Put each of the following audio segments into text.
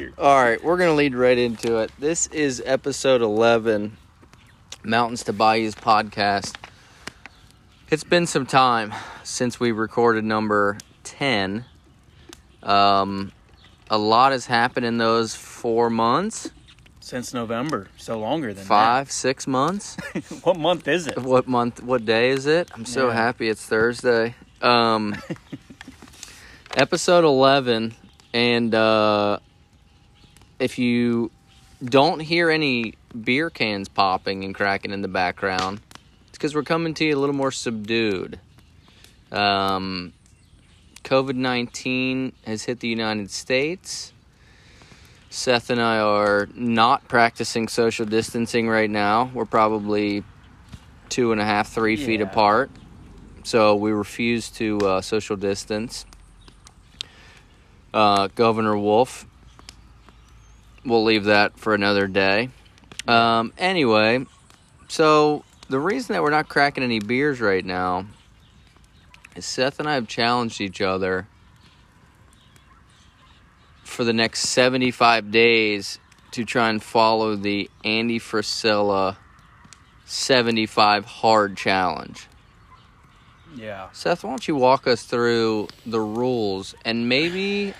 here. All right, we're going to lead right into it. This is episode 11, Mountains to Bayous podcast. It's been some time since we recorded number 10. Um, a lot has happened in those four months, Since November, so longer than five, six months. what month is it? what month, what day is it? I'm so Yeah. happy it's Thursday. Um, episode 11, and uh, if you don't hear any beer cans popping and cracking in the background, it's because we're coming to you a little more subdued. Um, COVID 19 has hit the United States. Seth and I are not practicing social distancing right now. We're probably two and a half, three feet apart. So we refuse to uh, social distance. Uh, Governor Wolf, we'll leave that for another day. Um, anyway, so the reason that we're not cracking any beers right now is Seth and I have challenged each other for the next 75 days to try and follow the Andy Frisella 75 hard challenge. Yeah. Seth, why don't you walk us through the rules and maybe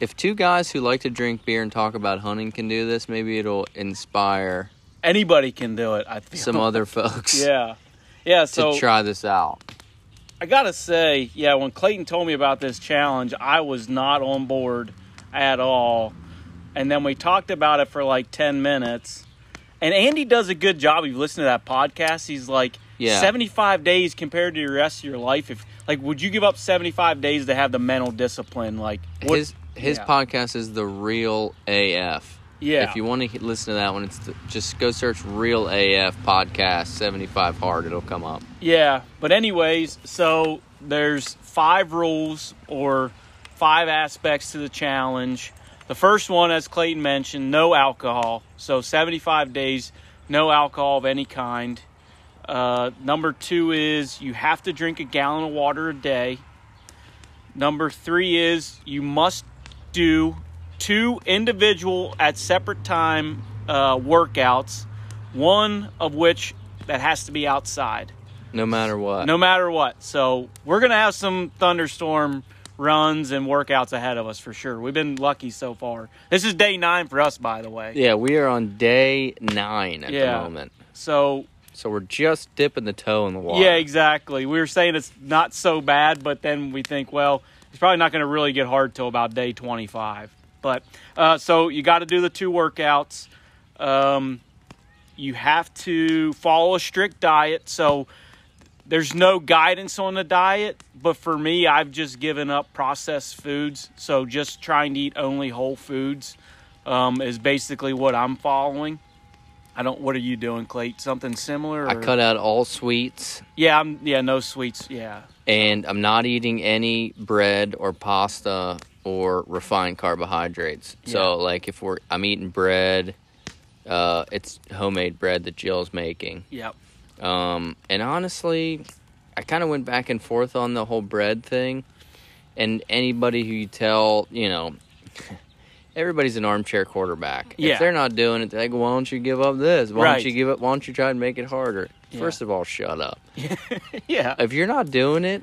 if two guys who like to drink beer and talk about hunting can do this, maybe it'll inspire Anybody can do it, I feel. some other folks Yeah. Yeah, to so try this out. I gotta say, yeah, when Clayton told me about this challenge, I was not on board at all. And then we talked about it for like 10 minutes. And Andy does a good job. If you listen to that podcast, he's like, Yeah. 75 days compared to the rest of your life. If like, would you give up 75 days to have the mental discipline? Like, what, his his yeah. podcast is the real AF. yeah, If you want to listen to that one, it's the, just go search "Real AF Podcast 75 Hard." It'll come up. Yeah, but anyways, so there's five rules or five aspects to the challenge. The first one, as Clayton mentioned, no alcohol. So 75 days, no alcohol of any kind. Uh, number two is you have to drink a gallon of water a day. Number three is you must do two individual at separate time uh, workouts, one of which that has to be outside No matter what. no matter what. So we're gonna have some thunderstorm runs and workouts ahead of us for sure. We've been lucky so far. This is day nine for us, by the way. Yeah, we are on day nine at Yeah. the moment, So so we're just dipping the toe in the water. yeah, exactly. We were saying it's not so bad, but then we think, well, it's probably not going to really get hard till about day 25. But uh, so you got to do the two workouts. Um, you have to follow a strict diet. So there's no guidance on the diet, but for me, I've just given up processed foods. So just trying to eat only whole foods um, is basically what I'm following. I don't. What are you doing, Clayton? Something similar? I cut out all sweets, Yeah, I'm. Yeah, no sweets. Yeah, and I'm not eating any bread or pasta or refined carbohydrates. Yeah. So, like, if we're I'm eating bread, uh, it's homemade bread that Jill's making. yep. Um, and honestly, I kind of went back and forth on the whole bread thing. And anybody who you tell, you know, everybody's an armchair quarterback. Yeah. If they're not doing it, they go, why don't you give up this? Why Right. don't you give up? Why don't you try and make it harder? Yeah. First of all, shut up. Yeah, If you're not doing it,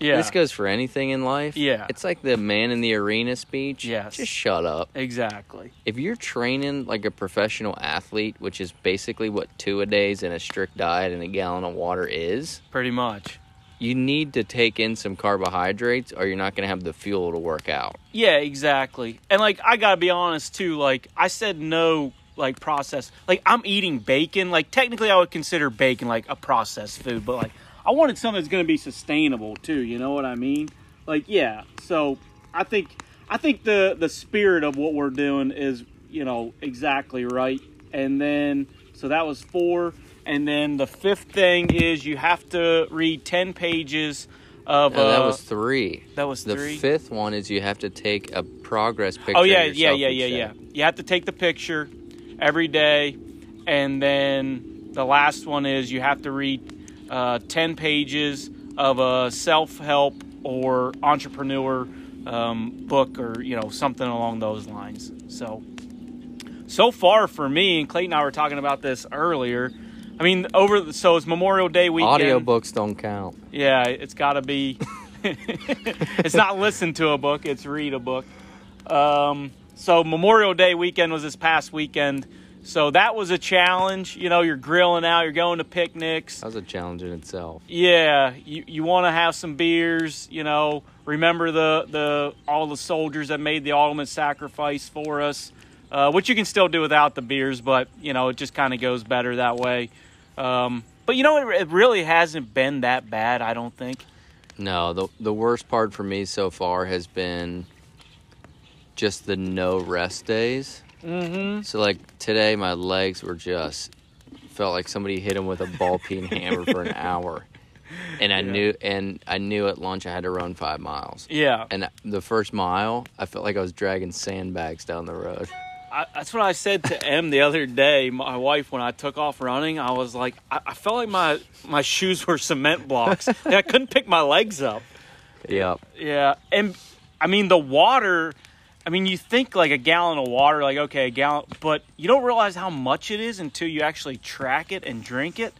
yeah. this goes for anything in life. Yeah. It's like the man in the arena speech. Yes. Just shut up. exactly. If you're training like a professional athlete, which is basically what two a days and a strict diet and a gallon of water is, Pretty much. You need to take in some carbohydrates or you're not going to have the fuel to work out. Yeah, exactly. And like, I gotta be honest too. Like, I said no. Like processed, like I'm eating bacon. Like technically, I would consider bacon like a processed food, but like I wanted something that's gonna be sustainable too. You know what I mean? Like, yeah. So I think I think the the spirit of what we're doing is you know exactly right. And then so that was four. And then the fifth thing is you have to read ten pages of. No, that uh, was three. that was The three. fifth one is you have to take a progress picture. Oh yeah, yeah, yeah, yeah, yeah. You have to take the picture every day, and then the last one is you have to read uh, ten pages of a self-help or entrepreneur um, book or you know something along those lines. So so far for me and Clayton and I were talking about this earlier. I mean, over the, so it's Memorial Day weekend. Audiobooks don't count. Yeah, it's got to be. it's not listen to a book; it's read a book. Um, so Memorial Day weekend was this past weekend. So that was a challenge. You know, you're grilling out, you're going to picnics. That was a challenge in itself. Yeah, you, you want to have some beers. You know, remember the the all the soldiers that made the ultimate sacrifice for us, uh, which you can still do without the beers, but you know it just kind of goes better that way. Um, but you know, it, it really hasn't been that bad. I don't think. No, the the worst part for me so far has been just the no rest days. Mm-hmm. So like today, my legs were just felt like somebody hit them with a ball peen hammer for an hour, and I Yeah. knew and I knew at lunch I had to run five miles. Yeah, And the first mile, I felt like I was dragging sandbags down the road. I, that's what I said to Em the other day. My wife, when I took off running, I was like, I, I felt like my my shoes were cement blocks. and I couldn't pick my legs up. Yeah. Yeah, and I mean the water. I mean, you think like a gallon of water, like okay, a gallon, but you don't realize how much it is until you actually track it and drink it.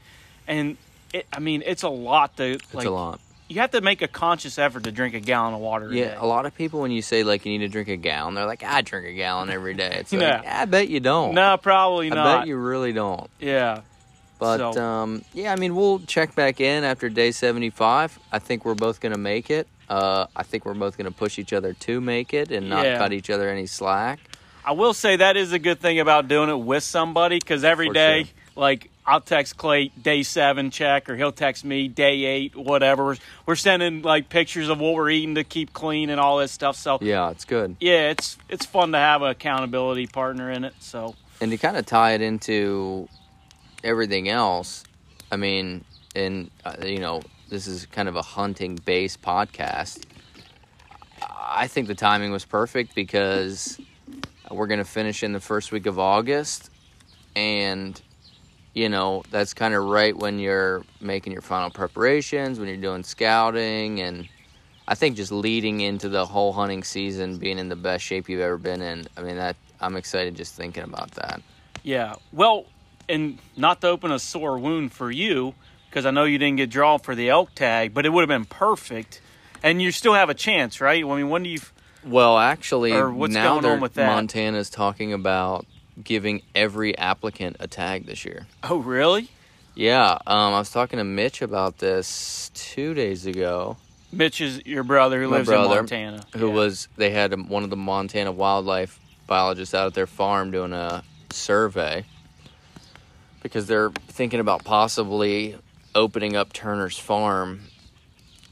And it, I mean, it's a lot to It's like. a lot. You have to make a conscious effort to drink a gallon of water. a Yeah, day. a lot of people when you say like you need to drink a gallon, they're like, I drink a gallon every day. It's like, Yeah. I bet you don't. No, probably not. I bet you really don't. Yeah. But So- um, yeah, I mean, we'll check back in after day 75. I think we're both going to make it. Uh, I think we're both going to push each other to make it and not Yeah. cut each other any slack. I will say that is a good thing about doing it with somebody because every For day, sure. Like I'll text Clay day seven check, or he'll text me day eight, whatever. We're, sending like pictures of what we're eating to keep clean and all this stuff. So Yeah, it's good. yeah, it's it's fun to have an accountability partner in it. So And to kind of tie it into everything else, I mean, and uh, you know, this is kind of a hunting based podcast. I think the timing was perfect because we're going to finish in the first week of August. And, you know, that's kind of right when you're making your final preparations, when you're doing scouting. And I think just leading into the whole hunting season, being in the best shape you've ever been in, I mean, that I'm excited just thinking about that. yeah, well, and not to open a sore wound for you because I know you didn't get drawn for the elk tag, but it would have been perfect. And you still have a chance, right? I mean, when do you? Well, actually, Or what's now going on they're- with that? Montana's talking about giving every applicant a tag this year. Oh, really? Yeah, um, I was talking to Mitch about this two days ago. Mitch is your brother who My lives brother, in Montana. Who Yeah. was? They had one of the Montana wildlife biologists out at their farm doing a survey because they're thinking about possibly opening up Turner's Farm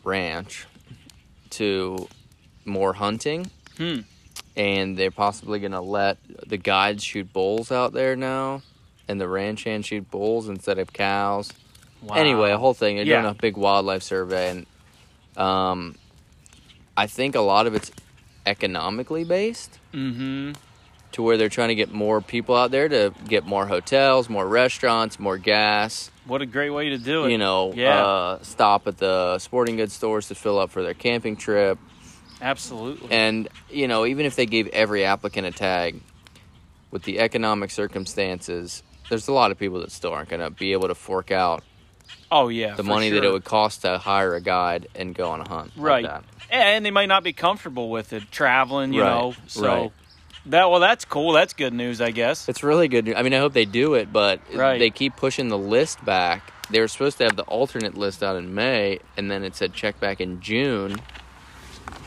Ranch to more hunting. Hmm. And they're possibly going to let the guides shoot bulls out there now, and the ranch hands shoot bulls instead of cows. Wow. Anyway, a whole thing. They're doing a big wildlife survey, and um, I think a lot of it's economically based Mm-hmm. to where they're trying to get more people out there to get more hotels, more restaurants, more gas. What a great way to do it. You know, Yeah. uh, stop at the sporting goods stores to fill up for their camping trip. Absolutely. And, you know, even if they gave every applicant a tag, with the economic circumstances, there's a lot of people that still aren't going to be able to fork out oh yeah. the money that it would cost to hire a guide and go on a hunt. like Right. that. And they might not be comfortable with it traveling. You Right, know. So right. that well, that's cool. That's good news, I guess. It's really good. I mean, I hope they do it, but Right. they keep pushing the list back. They were supposed to have the alternate list out in May, and then it said check back in June.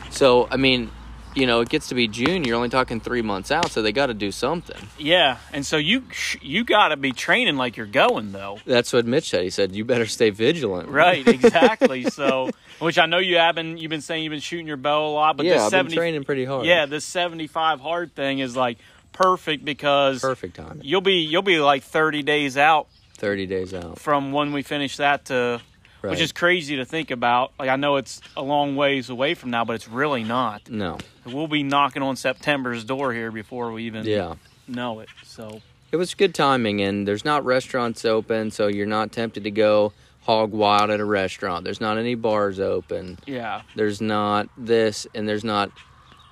So, I mean, you know, it gets to be June. You're only talking three months out, so they got to do something. Yeah. And so you you got to be training like you're going though. That's what Mitch said. He said, "You better stay vigilant." Right. Exactly. so, which I know you have been. You've been saying you've been shooting your bow a lot, but yeah, this I've seventy. been training pretty hard. Yeah, this seventy-five hard thing is like perfect because perfect timing. you'll be you'll be like thirty days out Thirty days out. from when we finish that to Right. which is crazy to think about. Like I know it's a long ways away from now, but it's really not. no. We'll be knocking on September's door here before we even Yeah. know it. So It was good timing, and there's not restaurants open, so you're not tempted to go hog wild at a restaurant. There's not any bars open. yeah, There's not this, and there's not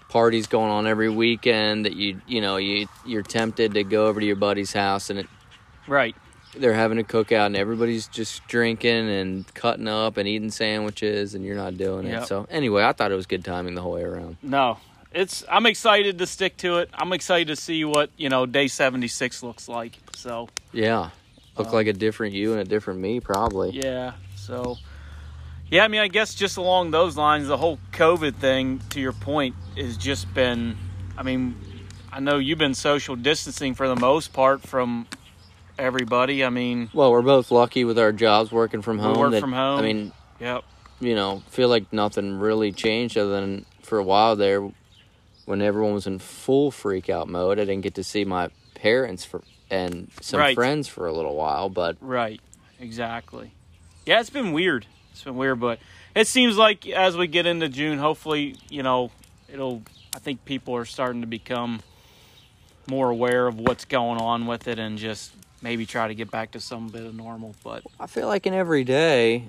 parties going on every weekend that you you know you you're tempted to go over to your buddy's house and it, Right. They're having a cookout and everybody's just drinking and cutting up and eating sandwiches and you're not doing Yep. it. So anyway, I thought it was good timing the whole way around. No. It's I'm excited to stick to it. I'm excited to see what, you know, day 76 looks like. So, Yeah. Look Uh, like a different you and a different me probably. yeah. So Yeah, I mean, I guess just along those lines, the whole COVID thing, to your point, has just been. I mean, I know you've been social distancing for the most part from everybody. I mean, Well, we're both lucky with our jobs working from home. work that- from home. I mean, yep, you know, feel like nothing really changed other than for a while there when everyone was in full freak out mode. I didn't get to see my parents for and some Right. friends for a little while, but right, exactly. Yeah, it's been weird. It's been weird, but it seems like as we get into June, hopefully, you know, it'll. I think people are starting to become more aware of what's going on with it and just maybe try to get back to some bit of normal. But I feel like in every day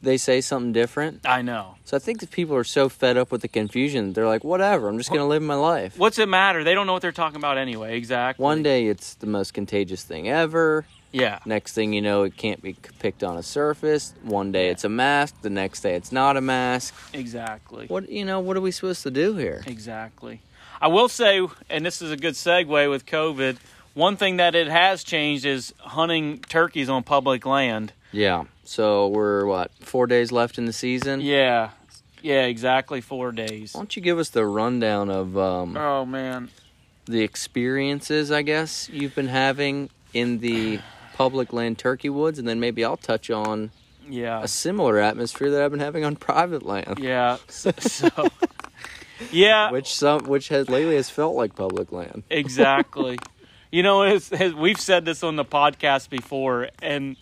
they say something different. I know. So I think that people are so fed up with the confusion, they're like, whatever, I'm just going to live my life. What's it matter? They don't know what they're talking about anyway. Exactly. One day it's the most contagious thing ever. Yeah. Next thing you know, it can't be picked on a surface. One day Yeah. it's a mask. The next day it's not a mask. Exactly. What you know? What are we supposed to do here? Exactly. I will say, and this is a good segue with COVID. One thing that it has changed is hunting turkeys on public land. Yeah. So we're what four days left in the season. Yeah. Yeah, exactly four days. Why don't you give us the rundown of um, Oh man. the experiences I guess you've been having in the public land turkey woods, and then maybe I'll touch on Yeah. a similar atmosphere that I've been having on private land, Yeah. So, so Yeah, which some which has lately has felt like public land. exactly. you know, it's, it's, we've said this on the podcast before, and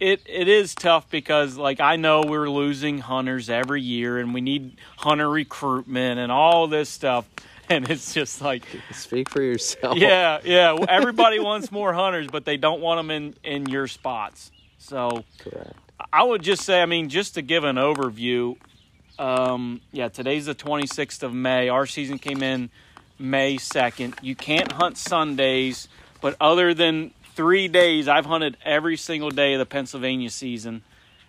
it it is tough because, like, I know we're losing hunters every year, and we need hunter recruitment and all this stuff, and it's just like, Speak for yourself. yeah, yeah. Everybody wants more hunters, but they don't want them in in your spots. So correct. I would just say, I mean, just to give an overview, um, yeah, today's the 26th of May. Our season came in May 2nd. You can't hunt Sundays, but other than three days, I've hunted every single day of the Pennsylvania season.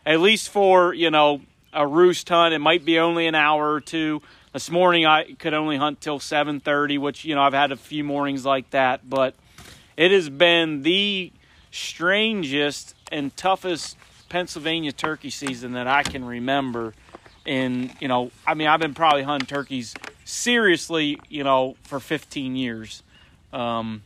At least for, you know, a roost hunt, it might be only an hour or two. This morning I could only hunt till 7:30, which you know I've had a few mornings like that, but it has been the strangest and toughest Pennsylvania turkey season that I can remember. And you know, I mean, I've been probably hunting turkeys seriously, you know, for 15 years. Um,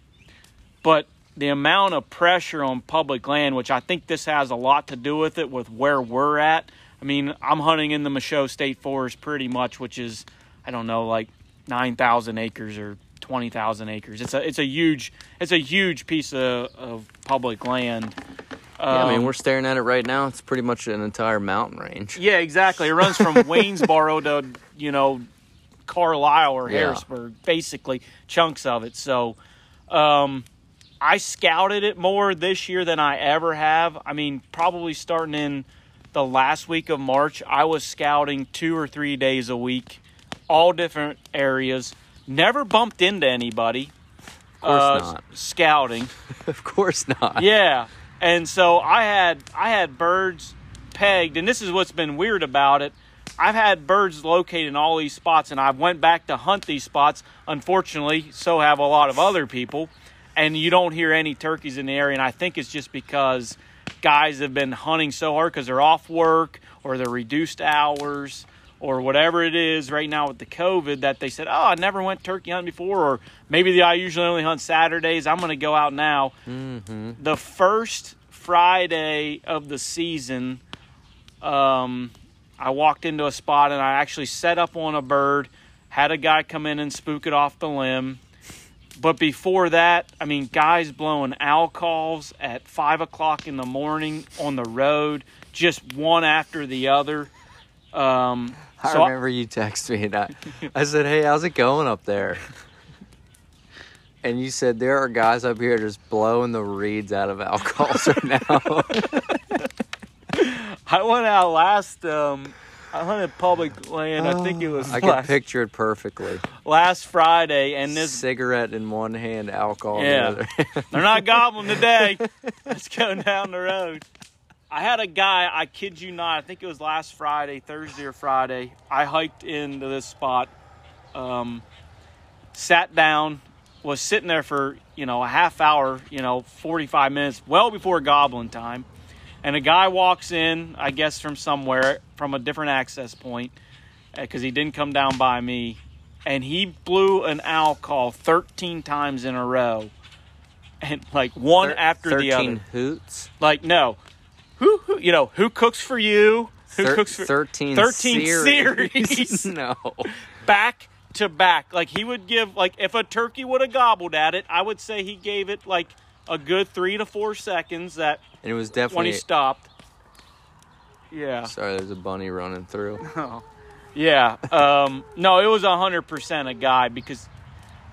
but the amount of pressure on public land, which I think this has a lot to do with it, with where we're at. I mean, I'm hunting in the Michaux State Forest pretty much, which is, I don't know, like 9,000 acres or 20,000 acres. It's a it's a huge it's a huge piece of, of public land. Yeah, I mean, Um, we're staring at it right now. It's pretty much an entire mountain range. yeah, exactly. It runs from Waynesboro to you know Carlisle or Yeah. Harrisburg, basically chunks of it. So, um, I scouted it more this year than I ever have. I mean, probably starting in the last week of March, I was scouting two or three days a week, all different areas. Never bumped into anybody. Of course uh, not. Scouting. of course not. Yeah. And so I had I had birds pegged, and this is what's been weird about it. I've had birds located in all these spots, and I went back to hunt these spots. Unfortunately, so have a lot of other people, and you don't hear any turkeys in the area. And I think it's just because guys have been hunting so hard because they're off work or they're reduced hours or whatever it is right now with the COVID that they said, oh, I never went turkey hunting before, or maybe the, I usually only hunt Saturdays. I'm going to go out now Mm-hmm. the first Friday of the season, um, I walked into a spot and I actually set up on a bird, had a guy come in and spook it off the limb. But before that, I mean, guys blowing owl calls at five o'clock in the morning on the road, just one after the other. Um, I so remember you text me and I, I said, "Hey, how's it going up there?" And you said there are guys up here just blowing the reeds out of owl calls right now. I went out last um, I hunted public land. I think it was I can picture it perfectly. last Friday, and this cigarette in one hand, owl call Yeah. in the other. they're not gobbling today. Let's go down the road. I had a guy. I kid you not. I think it was last Friday, Thursday or Friday. I hiked into this spot, um, sat down, was sitting there for you know a half hour, you know, forty five minutes, well before goblin time, and a guy walks in. I guess from somewhere, from a different access point, because he didn't come down by me, and he blew an owl call thirteen times in a row, and like one after the other. hoots. Like no, who who you know who cooks for you? Who Thir- cooks for thirteen? 13 series. series. no. back to back. Like he would give like if a turkey would have gobbled at it, I would say he gave it like a good three to four seconds that And it was definitely when he stopped. Yeah. Sorry, there's a bunny running through. Yeah. Um, no, it was hundred percent a guy because,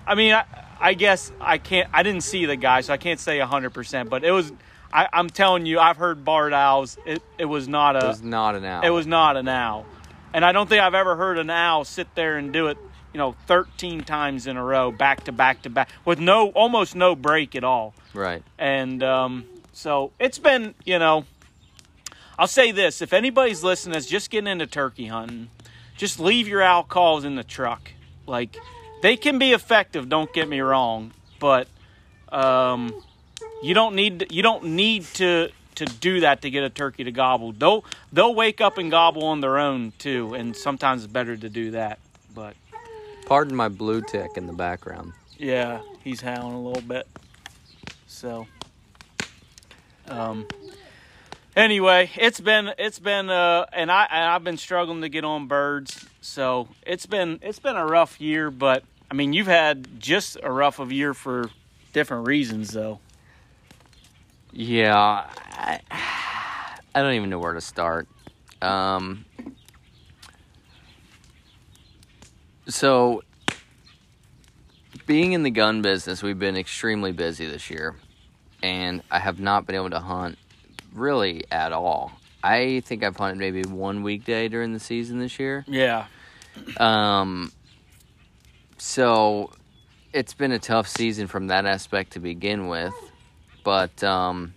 I mean, I, I guess I can't. I didn't see the guy, so I can't say hundred percent. But it was. I, I'm telling you, I've heard barred owls. It, it was not a. It was not an owl. It was not an owl. And I don't think I've ever heard an owl sit there and do it, you know, 13 times in a row, back to back to back, with no, almost no break at all. right. And um, so it's been, you know, I'll say this if anybody's listening that's just getting into turkey hunting, just leave your owl calls in the truck. Like, they can be effective, don't get me wrong, but um, you don't need you don't need to to do that to get a turkey to gobble. They'll they'll wake up and gobble on their own too, and sometimes it's better to do that. But Pardon my blue tick in the background. yeah, he's howling a little bit. So, um, anyway, it's been it's been uh, and I and I've been struggling to get on birds. So it's been it's been a rough year, but I mean you've had just a rough of year for different reasons though. Yeah, I, I don't even know where to start. Um, so, being in the gun business, we've been extremely busy this year, and I have not been able to hunt really at all. I think I've hunted maybe one weekday during the season this year. Yeah, Um, so it's been a tough season from that aspect to begin with, but um,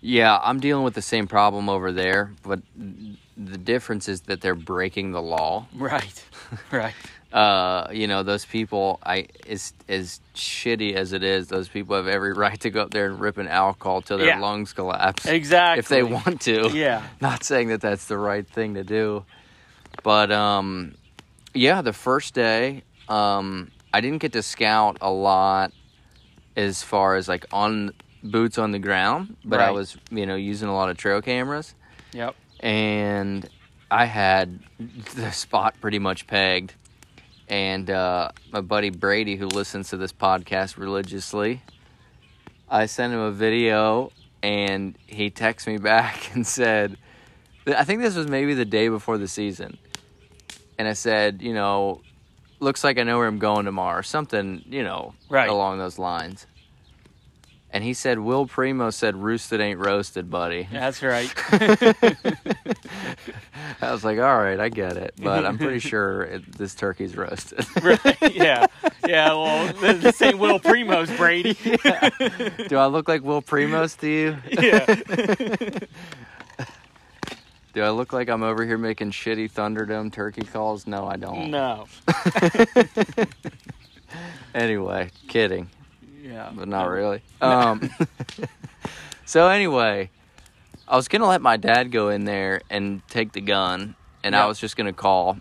yeah, I'm dealing with the same problem over there. But the difference is that they're breaking the law. right, right. Uh, you know, those people, I as as shitty as it is, those people have every right to go up there and rip an owl call till their Yeah. lungs collapse Exactly. if they want to Yeah, not saying that that's the right thing to do but um yeah the first day um i didn't get to scout a lot as far as like on boots on the ground but i was you know using a lot of trail cameras yep. and i had the spot pretty much pegged and uh my buddy brady who listens to this podcast religiously i sent him a video and he texted me back and said I think this was maybe the day before the season. And I said, you know, looks like I know where I'm going tomorrow, or something, you know, Right. along those lines. And he said, Will Primo said, roosted ain't roasted, buddy. That's right. I was like, all right, I get it. But I'm pretty sure it, this turkey's roasted. right. Yeah. Yeah. Well, th- this ain't Will Primos Brady. Do I look like Will Primos to you? yeah. Do I look like I'm over here making shitty Thunderdome turkey calls? No, I don't. No. Anyway, kidding. Yeah. but not really. Um, so anyway, I was gonna let my dad go in there and take the gun, and I was just gonna call,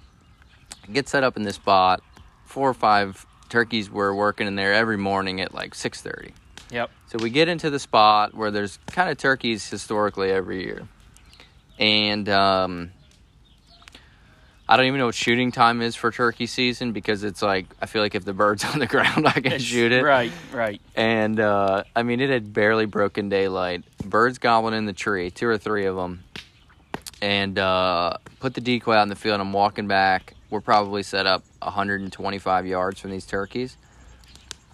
get set up in this spot. Four or five turkeys were working in there every morning at like six thirty. Yep. So we get into the spot where there's kind of turkeys historically every year, and um, I don't even know what shooting time is for turkey season because it's like I feel like if the bird's on the ground, I can It's- shoot it. Right. Right. And uh, I mean, it had barely broken daylight. Birds gobbling in the tree, two or three of them. And uh, put the decoy out in the field. I'm walking back. We're probably set up 125 yards from these turkeys.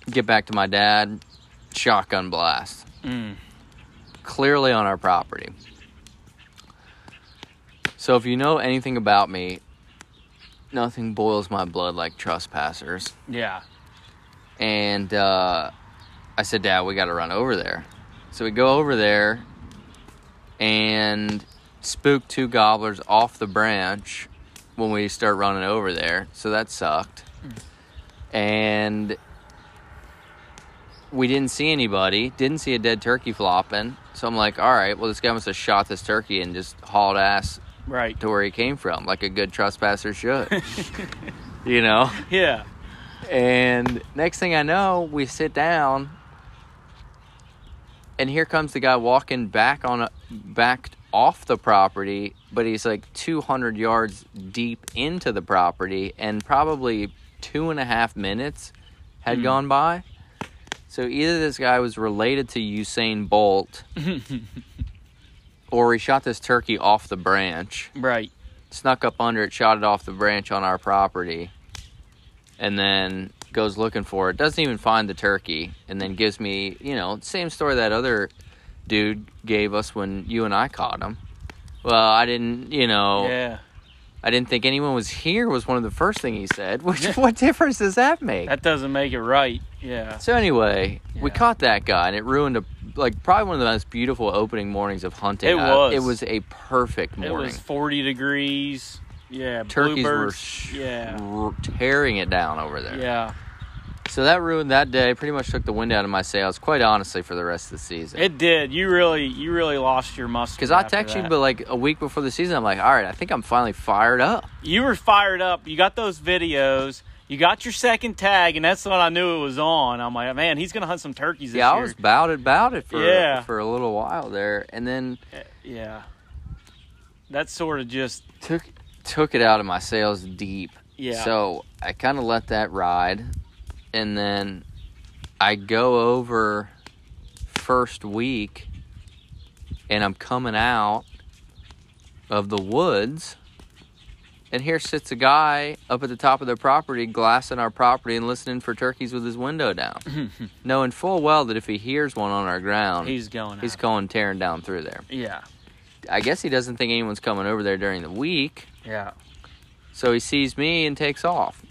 Get back to my dad. Shotgun blast. Mm. Clearly on our property. So if you know anything about me, nothing boils my blood like trespassers. Yeah. And uh, I said, Dad, we got to run over there. So we go over there and spook two gobblers off the branch when we start running over there. So that sucked. And we didn't see anybody, didn't see a dead turkey flopping. So I'm like, all right, well, this guy must have shot this turkey and just hauled ass Right. to where he came from, like a good trespasser should. you know? Yeah. And next thing I know, we sit down, and here comes the guy walking back on a, back off the property, but he's like 200 yards deep into the property, and probably two and a half minutes had Hmm. gone by. So either this guy was related to Usain Bolt, or he shot this turkey off the branch Right. snuck up under it, shot it off the branch on our property, and then goes looking for it. Doesn't even find the turkey, and then gives me, you know, same story that other dude gave us when you and I caught him. Well, I didn't, you know, Yeah. I didn't think anyone was here. Was one of the first thing he said. Which, what difference does that make? That doesn't make it right. Yeah. So anyway, we caught that guy, and it ruined a like probably one of the most beautiful opening mornings of hunting. It I- was. It was a perfect morning. It was 40 degrees. Yeah. Turkeys were sh- Yeah. r- tearing it down over there. Yeah. So that ruined that day. Pretty much took the wind out of my sails, quite honestly, for the rest of the season. It did. You really, you really lost your muscle. Because I text you, but like a week before the season, I'm like, all right, I think I'm finally fired up. you were fired up. You got those videos. You got your second tag, and that's when I knew it was on. I'm like, man, he's gonna hunt some turkeys this yeah, I was about it, about it for Yeah. for a little while there, and then eh, Yeah. That sort of just took took it out of my sails deep. yeah. So I kind of let that ride, and then I go over first week, and I'm coming out of the woods, and here sits a guy up at the top of their property, glassing our property and listening for turkeys with his window down, knowing full well that if he hears one on our ground, he's going. he's out. going tearing down through there. Yeah. I guess he doesn't think anyone's coming over there during the week. Yeah. So he sees me and takes off.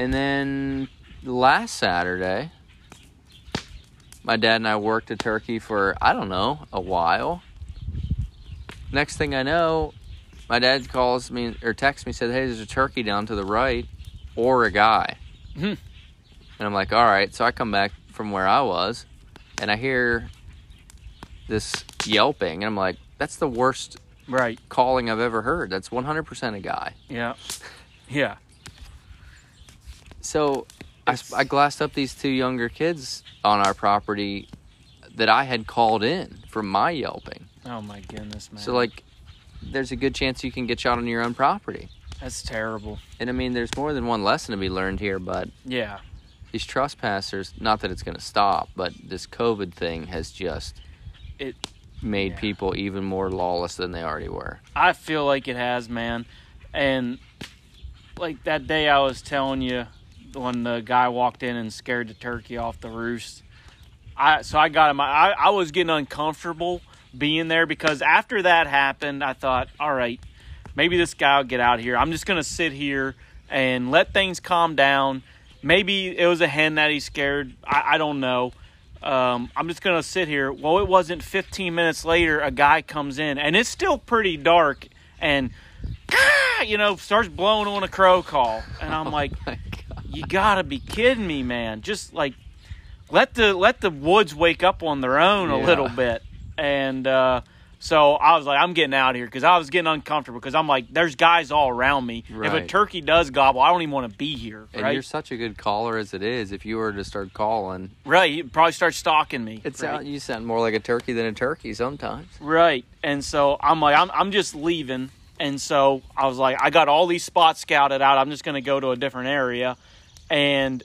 And then last Saturday, my dad and I worked a turkey for, I don't know, a while. Next thing I know, my dad calls me or texts me, said, Hey, there's a turkey down to the right or a guy. Hmm. And I'm like, All right. So I come back from where I was and I hear this yelping. And I'm like, That's the worst Right. calling I've ever heard. That's 100% a guy. Yeah. Yeah. So I, I glassed up these two younger kids on our property that I had called in for my yelping. Oh my goodness, man. So, like, there's a good chance you can get shot on your own property. that's terrible. And I mean, there's more than one lesson to be learned here, but Yeah. these trespassers, not that it's going to stop, but this COVID thing has just It- made yeah. people even more lawless than they already were. I feel like it has, man. And like that day I was telling you when the guy walked in and scared the turkey off the roost. I so I got him. I I was getting uncomfortable being there because after that happened, I thought, all right, maybe this guy will get out here. I'm just gonna sit here and let things calm down. Maybe it was a hen that he scared. I, I don't know. Um, I'm just gonna sit here. Well, it wasn't 15 minutes later. A guy comes in, and it's still pretty dark, and "Ah," you know starts blowing on a crow call, and I'm like, My God. You gotta be kidding me, man! Just like let the let the woods wake up on their own a Yeah. little bit, and uh, so I was like, I'm getting out of here because I was getting uncomfortable because I'm like, there's guys all around me. If a turkey does gobble, I don't even want to be here. And right? you're such a good caller as it is. If you were to start calling, Right, he probably start stalking me. it right? sound, you sound more like a turkey than a turkey sometimes. Right. And so I'm like, I'm, I'm just leaving. And so I was like, I got all these spots scouted out. I'm just going to go to a different area. And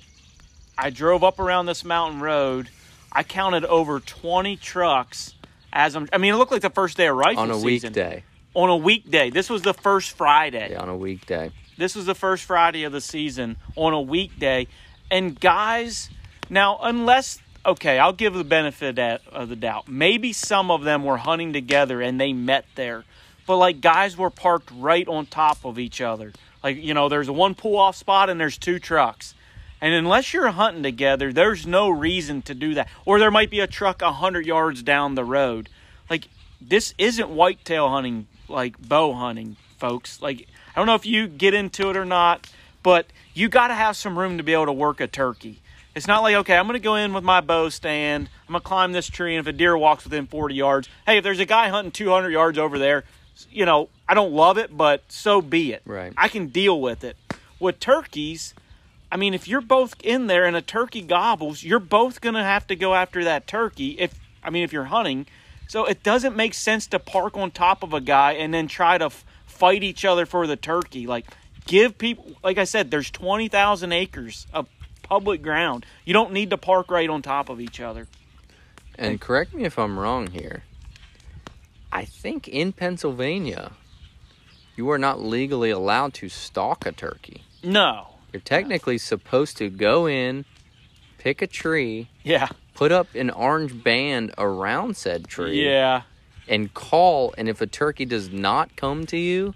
I drove up around this mountain road. I counted over 20 trucks as I'm, I mean, it looked like the first day of rifle On a season. weekday. On a weekday. This was the first Friday. Yeah, on a weekday. This was the first Friday of the season on a weekday. And guys, now, unless, okay, I'll give the benefit of of the doubt. Maybe some of them were hunting together and they met there. but like guys were parked right on top of each other. Like, you know, there's one pull off spot and there's two trucks. And unless you're hunting together, there's no reason to do that. Or there might be a truck 100 yards down the road. Like, this isn't whitetail hunting, like bow hunting, folks. Like, I don't know if you get into it or not, but you got to have some room to be able to work a turkey. It's not like, okay, I'm going to go in with my bow stand. I'm going to climb this tree, and if a deer walks within 40 yards, hey, if there's a guy hunting 200 yards over there, you know, I don't love it, but so be it. Right. I can deal with it. With turkeys, I mean, if you're both in there and a turkey gobbles, you're both going to have to go after that turkey. If I mean, if you're hunting, so it doesn't make sense to park on top of a guy and then try to f- fight each other for the turkey. Like, give people, like I said, there's 20,000 acres of public ground. You don't need to park right on top of each other. And correct me if I'm wrong here. I think in Pennsylvania, you are not legally allowed to stalk a turkey. No. You're technically supposed to go in, pick a tree, Yeah. put up an orange band around said tree, Yeah. and call. And if a turkey does not come to you,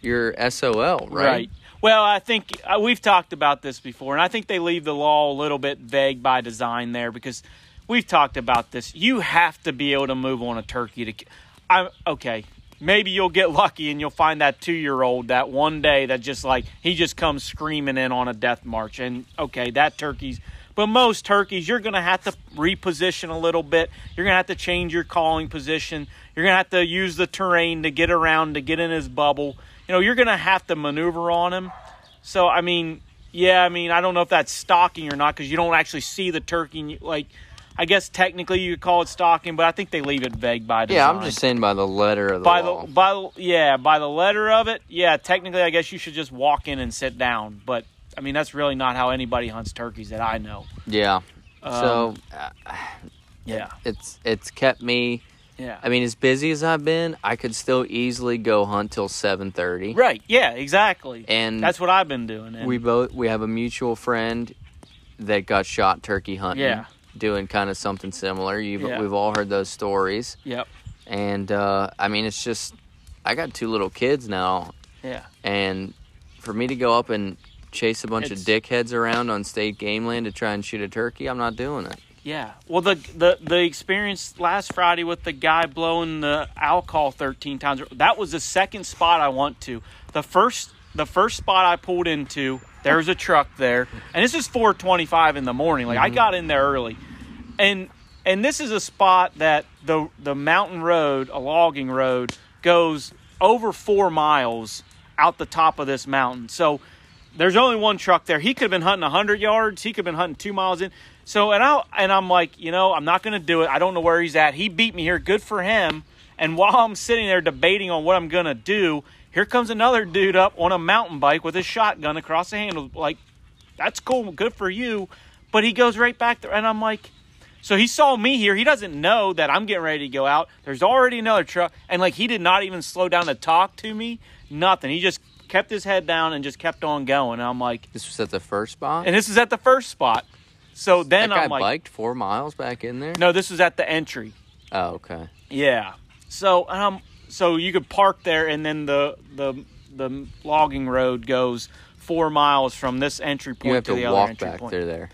you're SOL, right? Right. Well, I think uh, we've talked about this before, and I think they leave the law a little bit vague by design there because we've talked about this. You have to be able to move on a turkey to. I'm okay. Maybe you'll get lucky and you'll find that two year old that one day that just like he just comes screaming in on a death march, and okay, that turkey's. But most turkeys, you're going to have to reposition a little bit. You're going to have to change your calling position. You're going to have to use the terrain to get around to get in his bubble you know, you're going to have to maneuver on him. So, I mean, yeah, I mean, I don't know if that's stalking or not because you don't actually see the turkey. Like, I guess technically you could call it stalking, but I think they leave it vague by design. Yeah, I'm just saying by the letter of the by law. the by the- yeah by the letter of it. Yeah, technically, I guess you should just walk in and sit down. But I mean, that's really not how anybody hunts turkeys that I know. yeah. Um, so uh, Yeah, it's it's kept me. yeah. I mean, as busy as I've been, I could still easily go hunt till seven thirty. right. Yeah, exactly. And that's what I've been doing. And we both we have a mutual friend that got shot turkey hunting. Yeah. Doing kind of something similar. You've, Yeah. We've all heard those stories. Yep. And uh, I mean, it's just I got two little kids now, Yeah. and for me to go up and chase a bunch It's- of dickheads around on state game land to try and shoot a turkey, I'm not doing it. Yeah. Well, the the the experience last Friday with the guy blowing the owl call 13 times. That was the second spot I went to. The first the first spot I pulled into, there was a truck there, and this is 4:25 in the morning. Like I mm-hmm. got in there early, and and this is a spot that the the mountain road, a logging road, goes over four miles out the top of this mountain. So there's only one truck there. He could have been hunting 100 yards. He could have been hunting two miles in. So and I and I'm like, you know, I'm not going to do it. I don't know where he's at. He beat me here. Good for him. And while I'm sitting there debating on what I'm going to do, here comes another dude up on a mountain bike with a shotgun across the handle. Like, that's cool. Good for you. But he goes right back there, and I'm like, so he saw me here. He doesn't know that I'm getting ready to go out. There's already another truck, and like he did not even slow down to talk to me. Nothing. He just kept his head down and just kept on going. And I'm like, This was at the first spot. and this is at the first spot. So then that guy I'm like, biked four miles back in there. no, this was at the entry. Oh, okay. Yeah. So um, so you could park there, and then the the the logging road goes four miles from this entry point You have to, the to other walk entry back point. through there.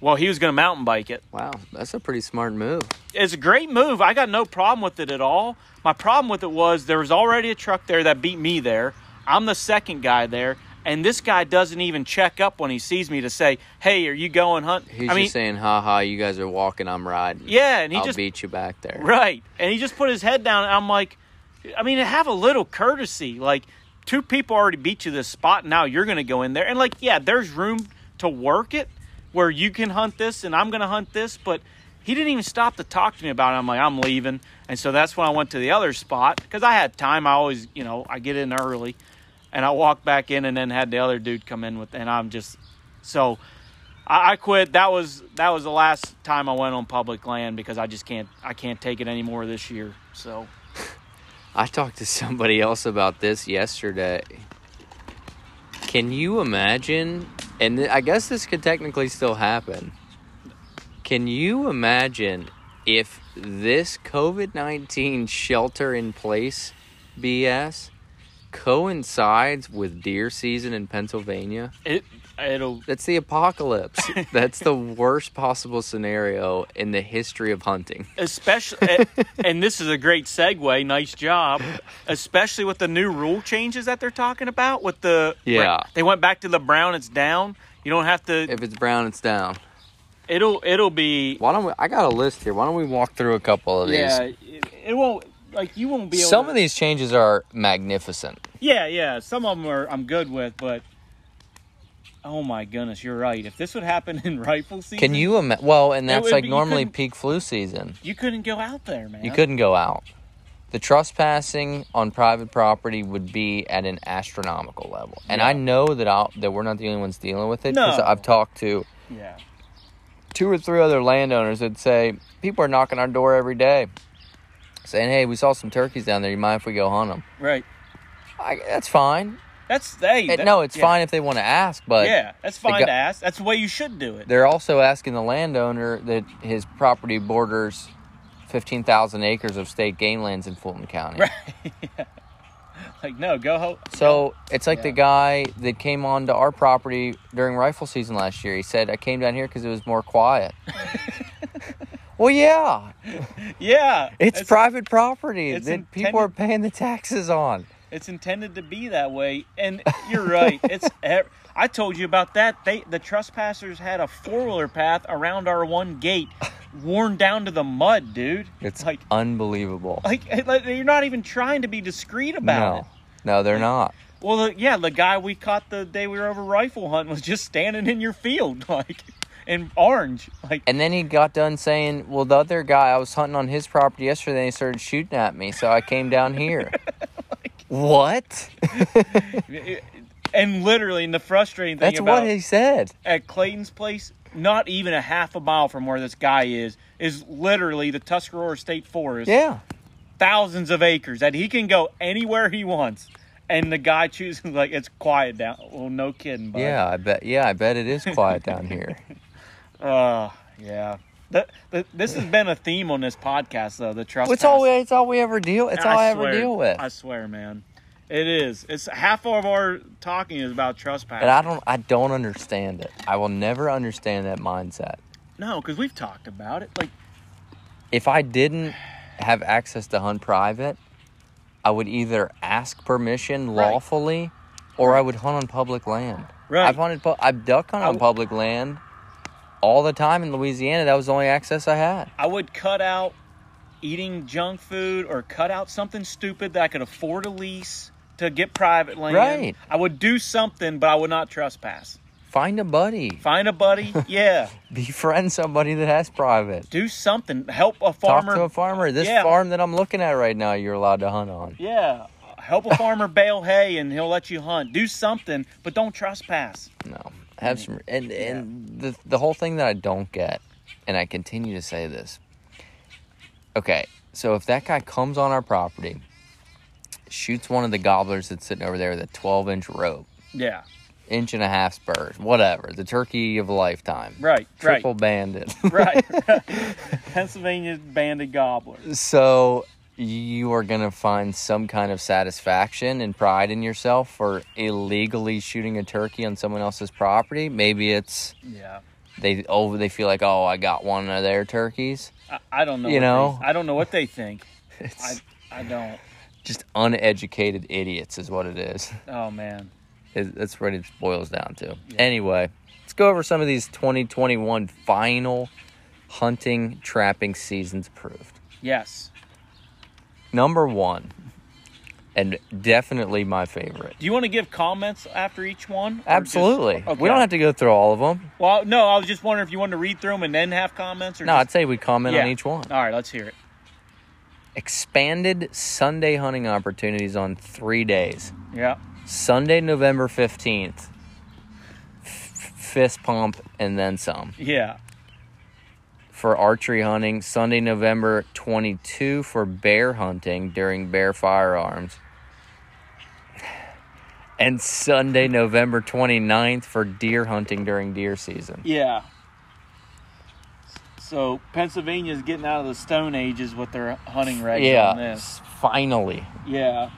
Well, he was going to mountain bike it. Wow, that's a pretty smart move. It's a great move. I got no problem with it at all. My problem with it was there was already a truck there that beat me there. I'm the second guy there, and this guy doesn't even check up when he sees me to say, "Hey, are you going hunt?" He's I mean, just saying, "Ha ha, you guys are walking, I'm riding." yeah, and he I'll just beat you back there. Right. And he just put his head down. And I'm like, I mean, have a little courtesy. Like, two people already beat you this spot. Now you're going to go in there. And, like, yeah, there's room to work it where you can hunt this and I'm going to hunt this. But he didn't even stop to talk to me about it. I'm like, I'm leaving. And so that's when I went to the other spot because I had time. I always, you know, I get in early and I walked back in and then had the other dude come in with, and I'm just, so. I quit. That was that was the last time I went on public land because I just can't I can't take it anymore this year. So I talked to somebody else about this yesterday. Can you imagine? And I guess this could technically still happen. Can you imagine if this COVID 19 shelter in place BS coincides with deer season in Pennsylvania. It it'll That's the apocalypse. That's the worst possible scenario in the history of hunting. especially and- this is a great segue nice job especially with the new rule changes that they're talking about with the Yeah. they went back to the brown it's down you don't have to If it's brown, it's down. it'll it'll be Why don't we? I got a list here. Why don't we walk through a couple of these? yeah it, it won't like you won't be able Some to, of these changes are magnificent. yeah yeah some of them are i'm good with but oh my goodness you're right if this would happen in rifle season Can you imagine? Well, and that's like be- normally peak flu season. you couldn't go out there man You couldn't go out. The trespassing on private property would be at an astronomical level, and Yeah. I know that I'll, that we're not the only ones dealing with it because No. I've talked to yeah two or three other landowners that say people are knocking our door every day, saying, "Hey, we saw some turkeys down there. You mind if we go hunt them?" right I, that's fine. That's hey It- that- no, it's yeah. fine if they want to ask, but yeah that's fine guy- to ask that's the way you should do it they're also asking the landowner that his property borders 15,000 acres of state game lands in Fulton County. Right. Yeah. Like no, go ho- So it's like the guy that came onto our property during rifle season last year. He said, I came down here because it was more quiet. well, yeah, Yeah, it's, private property it's that people are paying the taxes on. It's intended to be that way, and you're right. It's. I told you about that. They the trespassers had a four wheeler path around our one gate, worn down to the mud, dude. It's like unbelievable. like, like you're not even trying to be discreet about no, it. no, they're not. Well, the, yeah, the guy we caught the day we were over rifle hunting was just standing in your field, like in orange, like. And then he got done saying, "Well, the other guy, I was hunting on his property yesterday, and he started shooting at me, so I came down here." what? And literally, and the frustrating thing That's about what he said. at Clayton's place, not even a half a mile from where this guy is, is literally the Tuscarora State Forest. Yeah. Thousands of acres that he can go anywhere he wants. And the guy chooses like it's quiet down. Well, no kidding, bud. Yeah, I bet. Yeah, I bet it is quiet down here. Uh, yeah. The, the, this has been a theme on this podcast, though. The trust. It's all we. It's all we ever deal. It's all I, ever deal with. I swear, man. It is. It's half of our talking is about trespassing. and I don't. I don't understand it. I will never understand that mindset. no, because we've talked about it. Like, If I didn't have access to hunt private, I would either ask permission Right. lawfully, or I would hunt on public land. Right. I've hunted. I've duck hunted on public land all the time in Louisiana. That was the only access I had. I would cut out eating junk food or cut out something stupid that I could afford a lease to get private land. Right. I would do something, but I would not trespass. Find a buddy. Find a buddy, yeah. Befriend somebody that has private. Do something. Help a farmer. Talk to a farmer. This Yeah. farm that I'm looking at right now, you're allowed to hunt on. yeah. Help a farmer bale hay and he'll let you hunt. Do something, but don't trespass. No, have some. And and the the whole thing that I don't get, and I continue to say this. Okay, so if that guy comes on our property, shoots one of the gobblers that's sitting over there with a 12 inch rope, Yeah. inch and a half spurs, whatever, the turkey of a lifetime, Right. triple banded. Right. Right. Pennsylvania's banded gobbler. so you are gonna find some kind of satisfaction and pride in yourself for illegally shooting a turkey on someone else's property. Maybe it's Yeah. they oh they feel like oh I got one of their turkeys. I, I don't know. You know? they- I don't know what they think. I I don't. just uneducated idiots is what it is. Oh man. It- That's what it boils down to. Anyway, let's go over some of these 2021 final hunting trapping seasons approved. Yes. Number one, and definitely my favorite. Do you want to give comments after each one? or just- Absolutely. okay. We don't have to go through all of them. Well, no. I was just wondering if you wanted to read through them and then have comments, or No, just- I'd say we comment on each one. All right, let's hear it. Expanded Sunday hunting opportunities on three days. Yeah. Sunday, November 15th. F- fist pump and then some. Yeah. For archery hunting, Sunday, November 22 for bear hunting during bear firearms. And Sunday, November 29th for deer hunting during deer season. Yeah. So Pennsylvania's getting out of the Stone Ages with their hunting regs on Yeah, finally. Yeah.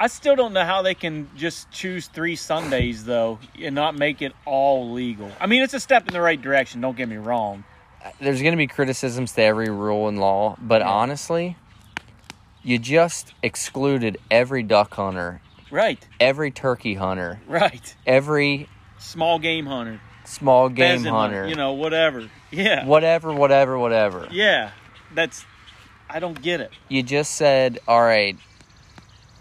I still don't know how they can just choose three Sundays though and not make it all legal. I mean, it's a step in the right direction. Don't get me wrong. There's going to be criticisms to every rule and law, but Yeah. honestly, you just excluded every duck hunter, Right, every turkey hunter, right. every Small game hunter, small game pheasant hunter, you know, whatever. Yeah, whatever, whatever, whatever. yeah. That's I don't get it. You just said, all right.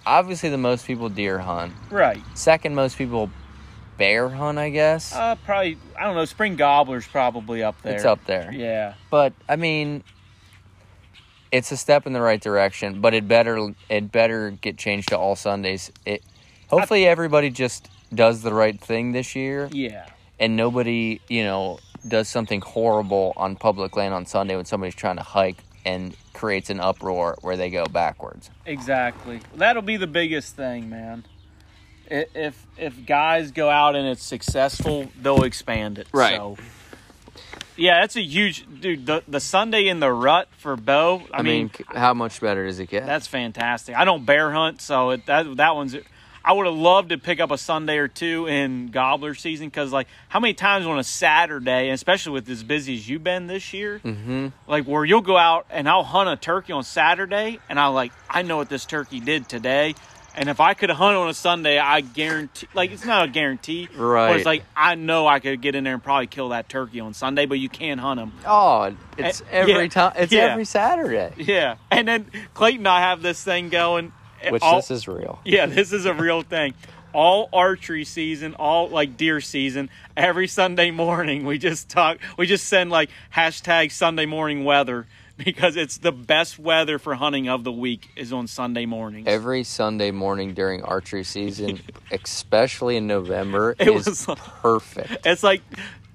Obviously, the most people deer hunt. Right. Second, most people bear hunt. I guess Uh, probably I don't know. Spring gobbler's probably up there. it's up there. Yeah. But I mean, it's a step in the right direction. But it better it better get changed to all Sundays. It hopefully everybody just does the right thing this year, Yeah. and nobody you know does something horrible on public land on Sunday when somebody's trying to hike and creates an uproar where they go backwards. Exactly. That'll be the biggest thing, man. If if guys go out and it's successful, they'll expand it. Right. So, yeah, that's a huge dude. The the Sunday in the rut for bow. I, I, mean, c how much better does it get? that's fantastic. I don't bear hunt, so it, that that one's. I would have loved to pick up a Sunday or two in gobbler season because, like, how many times on a Saturday, especially with as busy as you've been this year, mm-hmm. like where you'll go out and I'll hunt a turkey on Saturday, and I like I know what this turkey did today, and if I could hunt on a Sunday, I guarantee like it's not a guarantee, but Right. it's like I know I could get in there and probably kill that turkey on Sunday, but you can't hunt them. Oh, it's Uh, every yeah. time. It's Yeah. every Saturday. Yeah, and then Clayton and I have this thing going. Which all- this is real. yeah, this is a real thing. All archery season, all like deer season, every Sunday morning we just talk we just send like hashtag Sunday morning weather because it's the best weather for hunting of the week is on Sunday mornings. Every Sunday morning during archery season, especially in November, It was like- perfect. it's like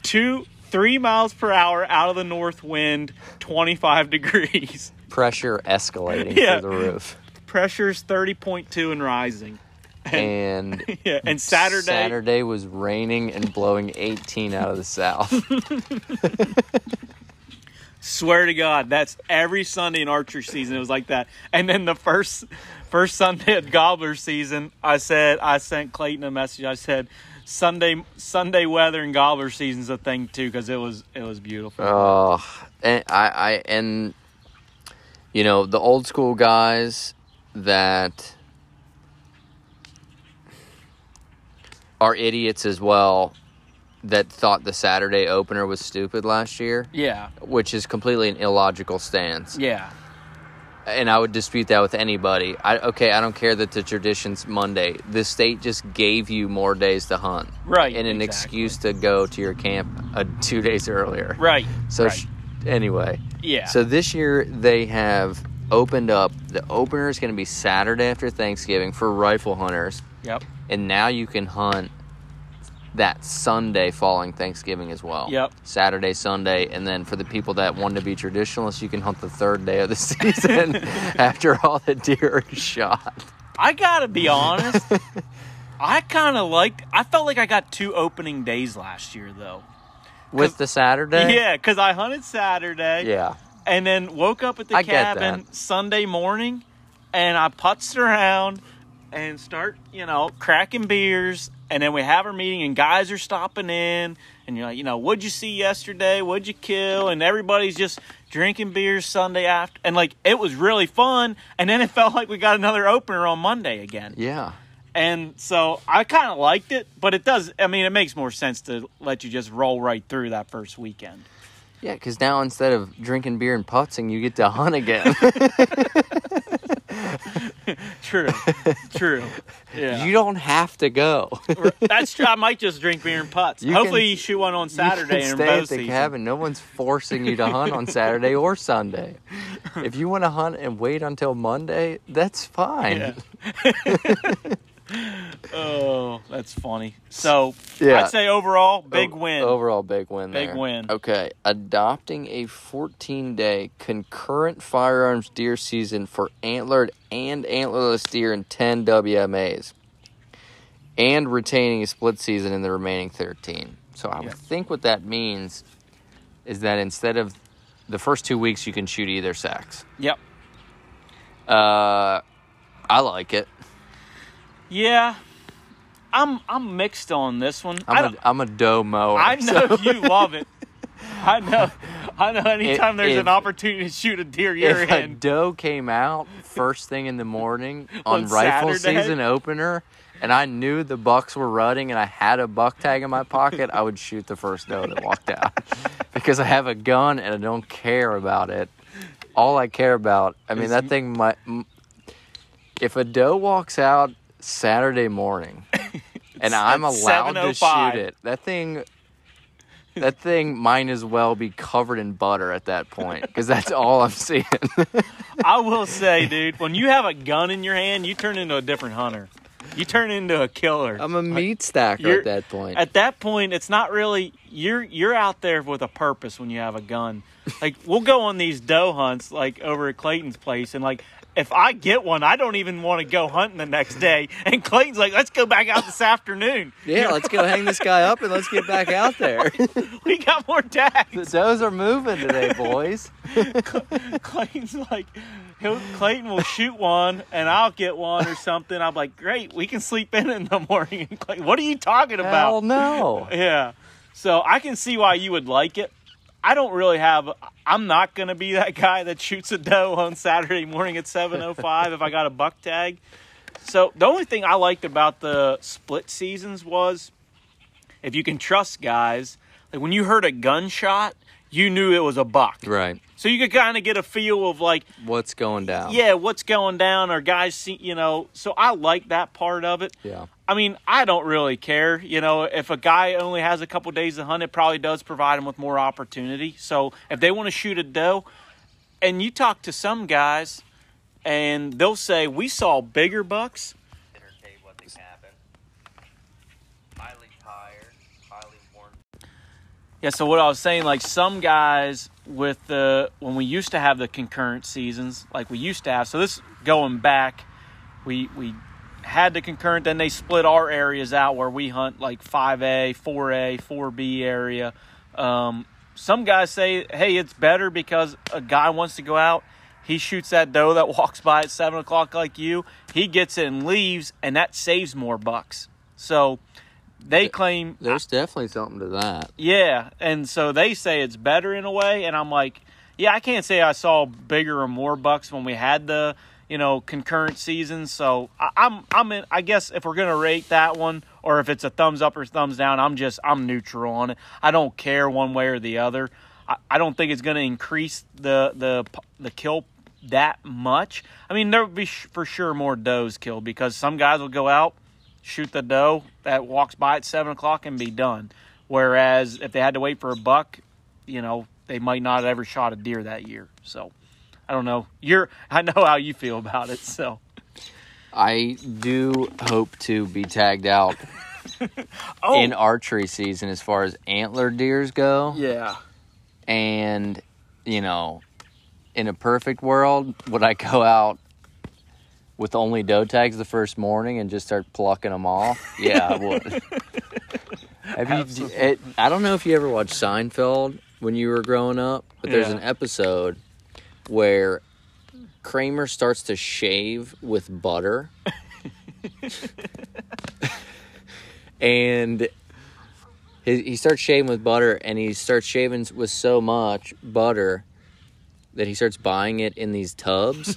two three miles per hour out of the north wind, twenty five degrees. Pressure escalating Yeah. through the roof. Pressure's thirty point two and rising. And Yeah. And Saturday, Saturday was raining and blowing 18 out of the south. Swear to God, that's every Sunday in archery season. It was like that. And then the first first Sunday at gobbler season, I said I sent Clayton a message. I said Sunday Sunday weather and gobbler season's a thing too because it was it was beautiful. Oh, and I, I, and you know the old school guys that are idiots as well that thought the Saturday opener was stupid last year, yeah, which is completely an illogical stance. yeah, And I would dispute that with anybody. I okay, I don't care that the tradition's Monday. The state just gave you more days to hunt, right. and an exactly. excuse to go to your camp uh, two days earlier. Right. So right. sh- anyway, yeah. so this year they have opened up. The opener is going to be Saturday after Thanksgiving for rifle hunters, yep. and now you can hunt that Sunday following Thanksgiving as well. Yep. Saturday, Sunday, and then for the people that want to be traditionalists, you can hunt the third day of the season after all the deer are shot. I gotta be honest. I kind of liked. I felt like I got two opening days last year though. With the Saturday? Yeah, because I hunted Saturday. Yeah. And then woke up at the I cabin. Sunday morning, and I putzed around and start, you know, cracking beers, and then we have our meeting, and guys are stopping in, and you're like, you know, what'd you see yesterday? What'd you kill? And everybody's just drinking beers Sunday after, and like it was really fun. And then it felt like we got another opener on Monday again, Yeah. and so I kind of liked it, but it does. I mean, it makes more sense to let you just roll right through that first weekend. Yeah, because now instead of drinking beer and putzing, you get to hunt again. True, true. Yeah. You don't have to go. That's true. I might just drink beer and putts. You Hopefully, can- you shoot one on Saturday you can stay at the season. cabin. No one's forcing you to hunt on Saturday or Sunday. If you want to hunt and wait until Monday, that's fine. Yeah. oh, that's funny. So, Yeah. I'd say overall, big O- win. Overall, big win. Big there. win. Okay, adopting a 14-day concurrent firearms deer season for antlered and antlerless deer in 10 WMAs, and retaining a split season in the remaining 13. So I Yeah. think what that means is that instead of the first two weeks, you can shoot either sex. Yep. Uh, I like it. Yeah, I'm I'm mixed on this one. I'm a, I'm a doe mower. I know so you love it. I know. I know. Anytime there's if- an opportunity to shoot a deer, you're if a in. doe came out first thing in the morning on, On rifle Saturday? season opener, and I knew the bucks were rutting, and I had a buck tag in my pocket, I would shoot the first doe that walked out because I have a gun and I don't care about it. All I care about, I mean, Is- that thing might. If a doe walks out Saturday morning, and I'm allowed to shoot oh it, that thing. That thing might as well be covered in butter at that point because that's all I'm seeing. I will say, dude, when you have a gun in your hand, you turn into a different hunter. You turn into a killer. I'm a meat stacker You're- at that point. At that point, it's not really you're you're out there with a purpose when you have a gun. Like we'll go on these doe hunts like over at Clayton's place and like if I get one, I don't even want to go hunting the next day. And Clayton's like, "Let's go back out this afternoon. yeah, let's go hang this guy up and let's get back out there. We got more the tags." does are moving today, boys. Clayton's like, he'll, Clayton will shoot one and I'll get one or something. I'm like, "Great, we can sleep in in the morning." And Clayton, what are you talking about? Hell no. Yeah. So I can see why you would like it. I don't really have I'm not going to be that guy that shoots a doe on Saturday morning at 7:05 if I got a buck tag. So the only thing I liked about the split seasons was if you can trust guys, like when you heard a gunshot, you knew it was a buck. Right. So you could kind of get a feel of like What's going down? yeah, what's going down or guys see, you know. So I like that part of it. Yeah. I mean, I don't really care. You know, if a guy only has a couple days to hunt, it probably does provide him with more opportunity. So if they want to shoot a doe, and you talk to some guys, and they'll say, We saw bigger bucks. Yeah, so what I was saying, like some guys with the when we used to have the concurrent seasons, like we used to have. So this going back, we we had the concurrent, then they split our areas out where we hunt like five A, four A, four B area. Um, some guys say, hey, it's better because a guy wants to go out. He shoots that doe that walks by at seven o'clock like you. He gets it and leaves, and that saves more bucks. So they claim There's definitely something to that. yeah, and so they say it's better in a way, and I'm like, yeah, I can't say I saw bigger or more bucks when we had the you know concurrent seasons. So I, I'm I'm in. I guess if we're gonna rate that one, or if it's a thumbs up or thumbs down, I'm just I'm neutral on it. I don't care one way or the other. I, I don't think it's gonna increase the the the kill that much. I mean, there will be sh- for sure more does killed because some guys will go out shoot the doe that walks by at seven o'clock and be done. Whereas if they had to wait for a buck, you know, they might not have ever shot a deer that year. So I don't know. You're I know how you feel about it. So I do hope to be tagged out oh in archery season as far as antler deers go. yeah, And, you know, in a perfect world, would I go out with only doe tags the first morning and just start plucking them off? Yeah, I would. Have you? It, eh, I don't know if you ever watched Seinfeld when you were growing up, but there's Yeah. an episode where Kramer starts to shave with butter. and he, he starts shaving with butter and he starts shaving with so much butter that he starts buying it in these tubs.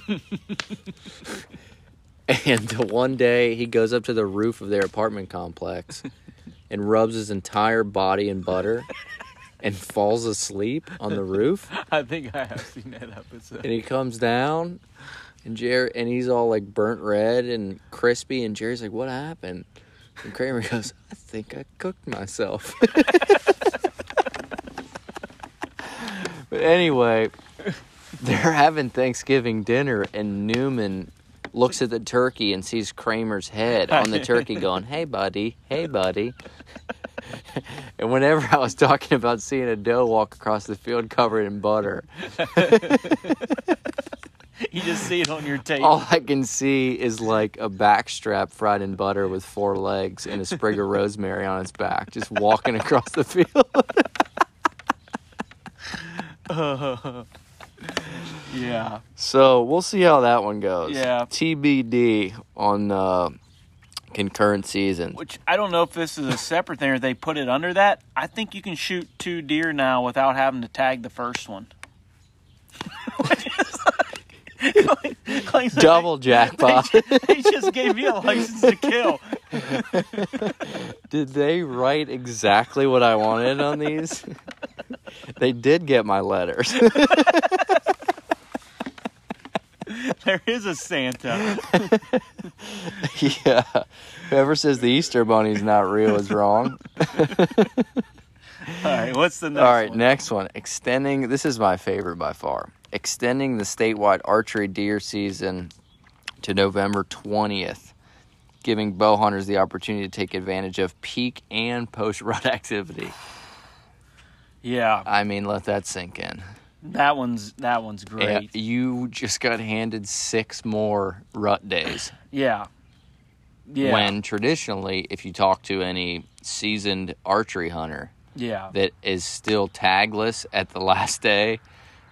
and one day he goes up to the roof of their apartment complex and rubs his entire body in butter and falls asleep on the roof. I think I have seen that episode. And he comes down and Jerry and he's all like burnt red and crispy and Jerry's like, What happened? And Kramer goes, I think I cooked myself. but anyway, they're having Thanksgiving dinner and Newman looks at the turkey and sees Kramer's head on the turkey going, Hey buddy, hey buddy. and whenever I was talking about seeing a doe walk across the field covered in butter, You just see it on your tape. all I can see is like a backstrap fried in butter with four legs and a sprig of rosemary on its back, just walking across the field. yeah. So we'll see how that one goes. Yeah. TBD on uh, concurrent seasons. Which I don't know if this is a separate thing or they put it under that. I think you can shoot two deer now without having to tag the first one. Like- like they- Double jackpot. They just gave me a license to kill. Did they write exactly what I wanted on these? they did get my letters. There is a Santa. yeah. Whoever says the Easter Bunny's not real is wrong. All right, what's the next All right, one? next one. Extending, this is my favorite by far. Extending the statewide archery deer season to November 20th, giving bow hunters the opportunity to take advantage of peak and post rut activity. Yeah, I mean, let that sink in. That one's that one's Yeah, great. you just got handed six more rut days. Yeah. Yeah. When traditionally, if you talk to any seasoned archery hunter yeah. that is still tagless at the last day,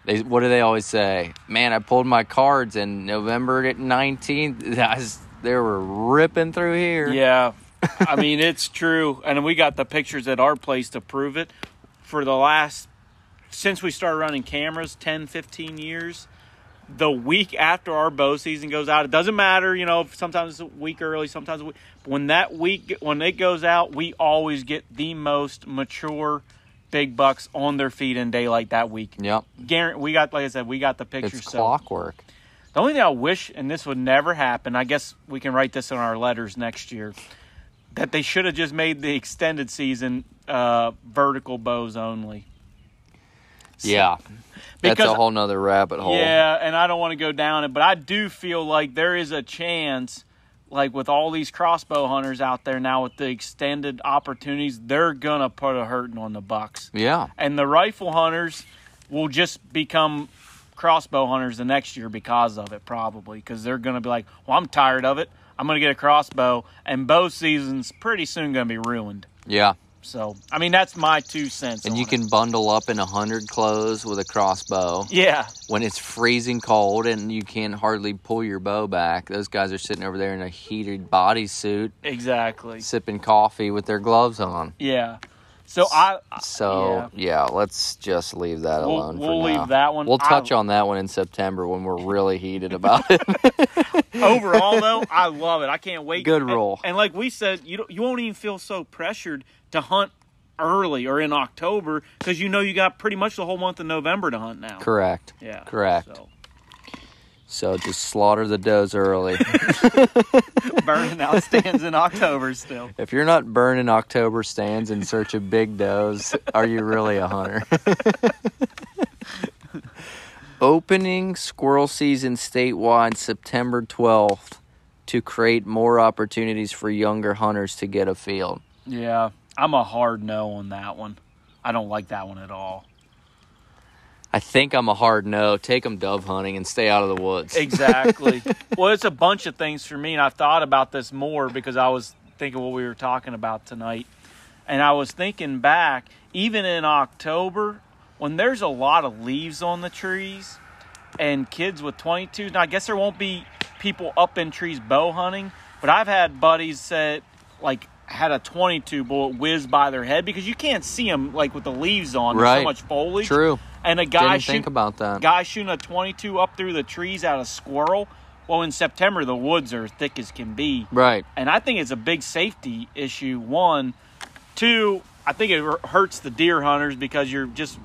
they what do they always say? Man, I pulled my cards in November nineteenth. They were ripping through here. Yeah. I mean, it's true. And we got the pictures at our place to prove it. For the last, since we started running cameras 10, 15 years, the week after our bow season goes out, it doesn't matter, you know, sometimes it's a week early, sometimes a week. When that week, when it goes out, we always get the most mature big bucks on their feet in daylight that week. Yep. Guarantee, we got, like I said, we got the pictures. It's so- clockwork. The only thing I wish, and this would never happen, I guess we can write this in our letters next year, that they should have just made the extended season uh, vertical bows only. Yeah. That's Because- a whole nother rabbit hole. Yeah, and I don't want to go down it, but I do feel like there is a chance, like with all these crossbow hunters out there now with the extended opportunities, they're gonna put a hurting on the bucks, Yeah. and the rifle hunters will just become crossbow hunters the next year because of it, probably because they're gonna be like, well, I'm tired of it. I'm gonna get a crossbow, and bow season's pretty soon gonna be ruined. Yeah. So, I mean, that's my two cents. And you it. can bundle up in a hundred clothes with a crossbow. yeah, when it's freezing cold and you can hardly pull your bow back, those guys are sitting over there in a heated bodysuit, exactly. sipping coffee with their gloves on. Yeah. So I So yeah, let's just leave that We'll- alone. we'll for leave now. that one. We'll I- touch on that one in September when we're really heated about it. overall though, I love it. I can't wait. Good And- rule. And, like we said, you don't, you won't even feel so pressured to hunt early or in October because you know you got pretty much the whole month of November to hunt now. Correct. Yeah. Correct. So So just slaughter the does early. burning out stands in October still. if you're not burning October stands in search of big does, are you really a hunter? Opening squirrel season statewide September 12th to create more opportunities for younger hunters to get a field. Yeah, I'm a hard no on that one. I don't like that one at all. I think I'm a hard no. Take them dove hunting and stay out of the woods. Exactly. well, it's a bunch of things for me, and I've thought about this more because I was thinking what we were talking about tonight. And I was thinking back, even in October, when there's a lot of leaves on the trees and kids with 22s, now I guess there won't be people up in trees bow hunting, but I've had buddies that, like, had a 22 bullet whiz by their head because you can't see them, like, with the leaves on. There's so much foliage. True. And a guy Didn't shoot, think about that. guy shooting a 22 up through the trees at a squirrel. Well, in September, the woods are thick as can be. Right. And I think it's a big safety issue. One. Two, I think it hurts the deer hunters because you're just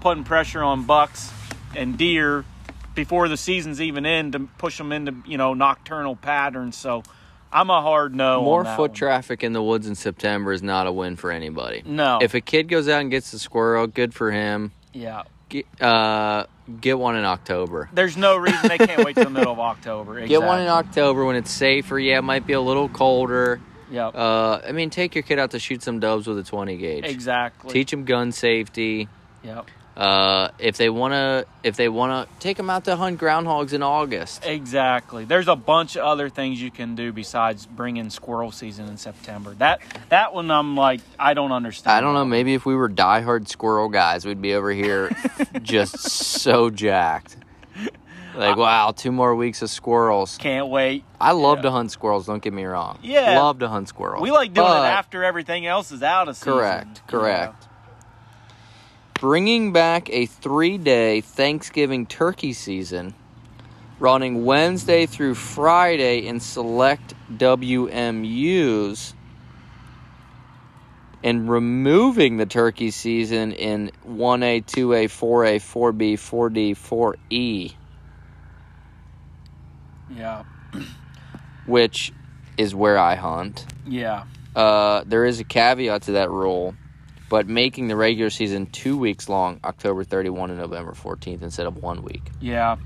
putting pressure on bucks and deer before the season's even in to push them into, you know, nocturnal patterns. So I'm a hard no. More foot one. traffic in the woods in September is not a win for anybody. No. If a kid goes out and gets the squirrel, good for him. yeah. Get, uh, get one in October. There's no reason they can't wait till the middle of October. Get one in October when it's safer. Yeah, it might be a little colder. Yep. Uh, I mean, take your kid out to shoot some doves with a 20 gauge. exactly. Teach them gun safety. Yep. Uh, if they wanna, if they wanna, take them out to hunt groundhogs in August. Exactly. There's a bunch of other things you can do besides bringing squirrel season in September. That that one I'm like I don't understand. I don't know. Maybe if we were diehard squirrel guys, we'd be over here just so jacked. Like, wow, two more weeks of squirrels. Can't wait. I love Yeah. to hunt squirrels. Don't get me wrong. Yeah. love to hunt squirrels. We like doing But- it after everything else is out of season. Correct, you know. Bringing back a three-day Thanksgiving turkey season, running Wednesday through Friday in select WMUs, and removing the turkey season in 1A, 2A, 4A, 4B, 4D, 4E. Yeah. which is where I hunt. Yeah. Uh, there is a caveat to that rule, but making the regular season two weeks long, October 31 and November 14th, instead of one week. Yeah.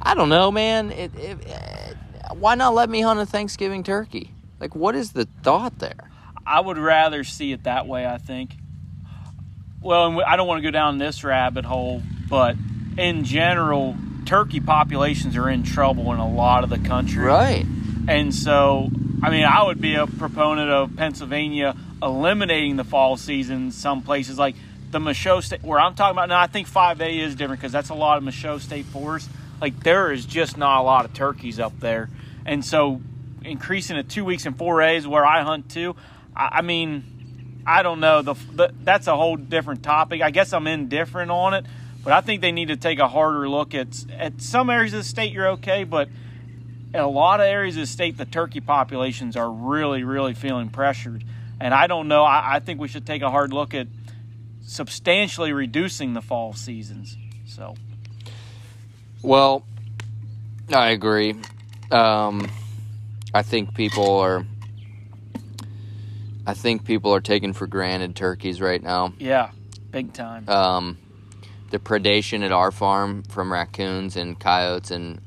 I don't know, man. It, it, uh, why not let me hunt a Thanksgiving turkey? Like, what is the thought there? I would rather see it that way, I think. Well, I don't want to go down this rabbit hole, but in general, turkey populations are in trouble in a lot of the country. Right. And so, I mean, I would be a proponent of Pennsylvania eliminating the fall season. Some places like the Michaux State, where I'm talking about now, I think 5A is different because that's a lot of Michaux State Forest. Like, there is just not a lot of turkeys up there. And so, increasing it two weeks in 4A is where I hunt too. I, I mean, I don't know. The, the That's a whole different topic. I guess I'm indifferent on it. But I think they need to take a harder look at at some areas of the state. You're okay, but in a lot of areas of the state, the turkey populations are really, really feeling pressured. And I don't know. I, I think we should take a hard look at substantially reducing the fall seasons. So, Well, I agree. Um, I think people are. I think people are taking for granted turkeys right now. yeah, big time. um, the predation at our farm from raccoons and coyotes and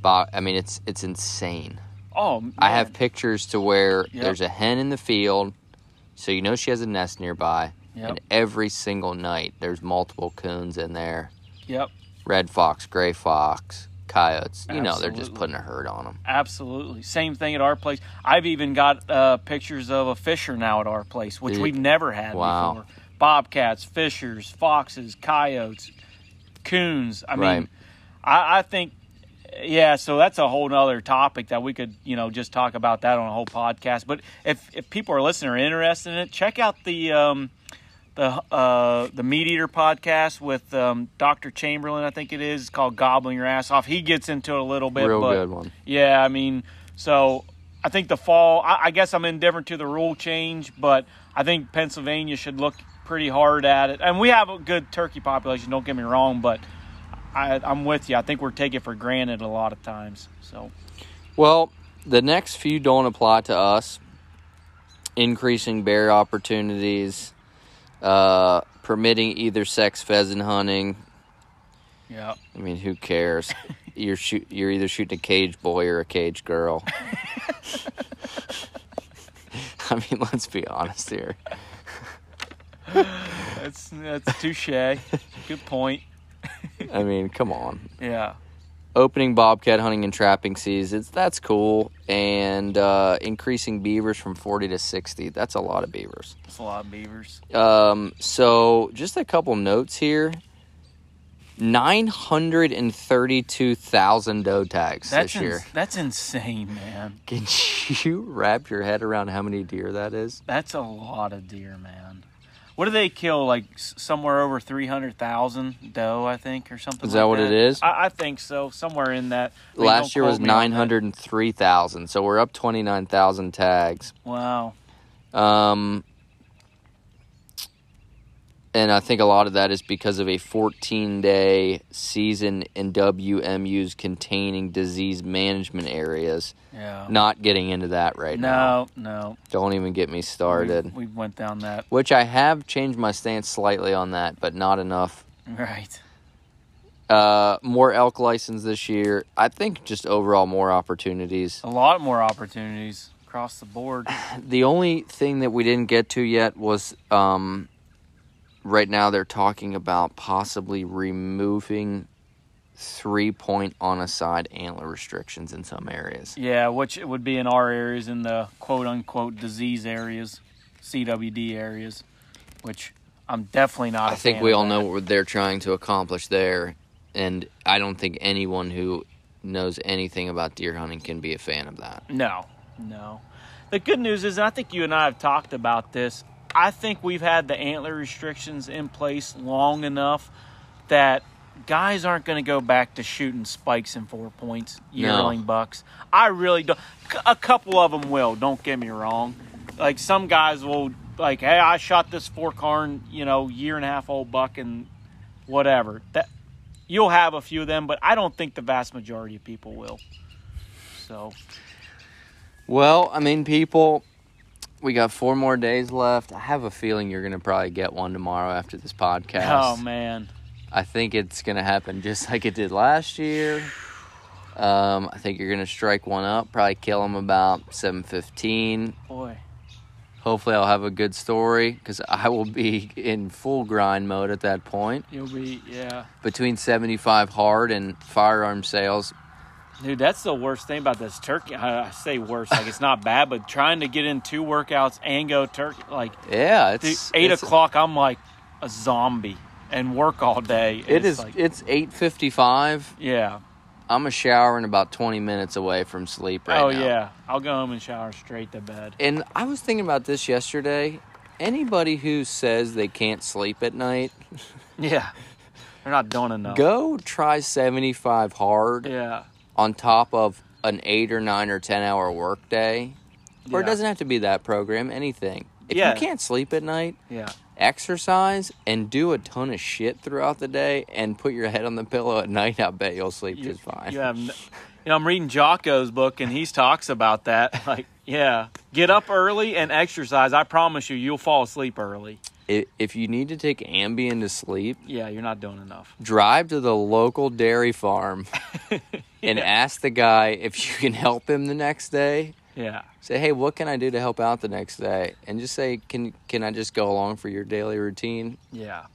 bo- I mean it's it's insane. oh, man. I have pictures to where Yep. there's a hen in the field, so you know she has a nest nearby, Yep. and every single night there's multiple coons in there, Yep, red fox, gray fox, coyotes. You know they're just putting a herd on them. absolutely. Same thing at our place. I've even got uh, pictures of a fisher now at our place, which Dude. we've never had Wow. before. Bobcats, fishers, foxes, coyotes, coons. I mean, Right. I, I think, yeah. So that's a whole other topic that we could, you know, just talk about that on a whole podcast. But if if people are listening or interested in it, check out the um, the uh, the MeatEater podcast with um, Dr. Chamberlain. I think it is It's called "Gobbling Your Ass Off." He gets into it a little bit. Real but, good one. Yeah, I mean, so I think the fall. I, I guess I'm indifferent to the rule change, but I think Pennsylvania should look pretty hard at it. And we have a good turkey population. Don't get me wrong, but I, I'm with you. I think we're taking for granted a lot of times. So Well, the next few don't apply to us. Increasing bear opportunities, uh, permitting either sex pheasant hunting. yeah, I mean, who cares? you're shoot, you're either shooting a cage boy or a cage girl. I mean, let's be honest here. that's that's touche. good point. I mean, come on. Yeah, Opening bobcat hunting and trapping seasons, that's cool. And uh, increasing beavers from 40 to 60, that's a lot of beavers. it's a lot of beavers. Um, so just a couple notes here. 932,000 doe tags That's this year. ins- that's insane, man. Can you wrap your head around how many deer that is? That's a lot of deer, man. What do they kill? Like somewhere over three hundred thousand doe, I think, or something. Is like that what it is? I, I think so. Somewhere in that. I mean, Last year was quote me on that. 903,000, so we're up 29,000 tags. Wow. Um, and I think a lot of that is because of a 14 day season in WMUs containing disease management areas. Yeah. Not getting into that right now. no, no. Don't even get me started. We, we went down that. Which I have changed my stance slightly on that, but not enough. Right. Uh, more elk license this year. I think just overall more opportunities. A lot more opportunities across the board. The only thing that we didn't get to yet was um, right now they're talking about possibly removing three point on a side antler restrictions in some areas. Yeah, which would be in our areas, in the quote unquote disease areas, CWD areas, which I'm definitely not. I I think we all know what they're trying to accomplish there and I don't think anyone who knows anything about deer hunting can be a fan of that. No, no. The good news is, and I think you and I have talked about this. I think we've had the antler restrictions in place long enough that guys aren't going to go back to shooting spikes and four points yearling bucks. I really don't. A couple of them will. Don't get me wrong. Like some guys will, like, hey, I shot this four horn, you know, year and a half old buck and whatever. That you'll have a few of them, but I don't think the vast majority of people will. So Well, I mean, people, we got four more days left. I have a feeling you're going to probably get one tomorrow after this podcast. Oh man, I think it's going to happen just like it did last year. Um, I think you're going to strike one up, probably kill him about 7:15. boy. Hopefully, I'll have a good story because I will be in full grind mode at that point. You'll be yeah. Between 75 hard and firearm sales, Dude, that's the worst thing about this turkey. I say worst, like it's not bad, but trying to get in two workouts and go turkey, like yeah, dude, it's eight it's- o'clock, I'm like a zombie and work all day. It's like- it's 8:55. yeah. I'm a shower and about 20 minutes away from sleep right oh now. yeah. I'll go home and shower straight to bed. And I was thinking about this yesterday. Anybody who says they can't sleep at night, Yeah. They're not doing enough. go try 75 hard Yeah. On top of an 8 or 9 or 10 hour workday. Or it Yeah. doesn't have to be that program, anything. If Yeah. you can't sleep at night, Yeah. exercise and do a ton of shit throughout the day and put your head on the pillow at night, I bet you'll sleep just fine. you have, n- you know, I'm reading Jocko's book and he talks about that. Like, yeah, get up early and exercise. I promise you, you'll fall asleep early. If you need to take Ambien to sleep, Yeah, you're not doing enough. drive to the local dairy farm and ask the guy if you can help him the next day. Yeah. Say, hey, what can I do to help out the next day? And just say, can can I just go along for your daily routine? Yeah.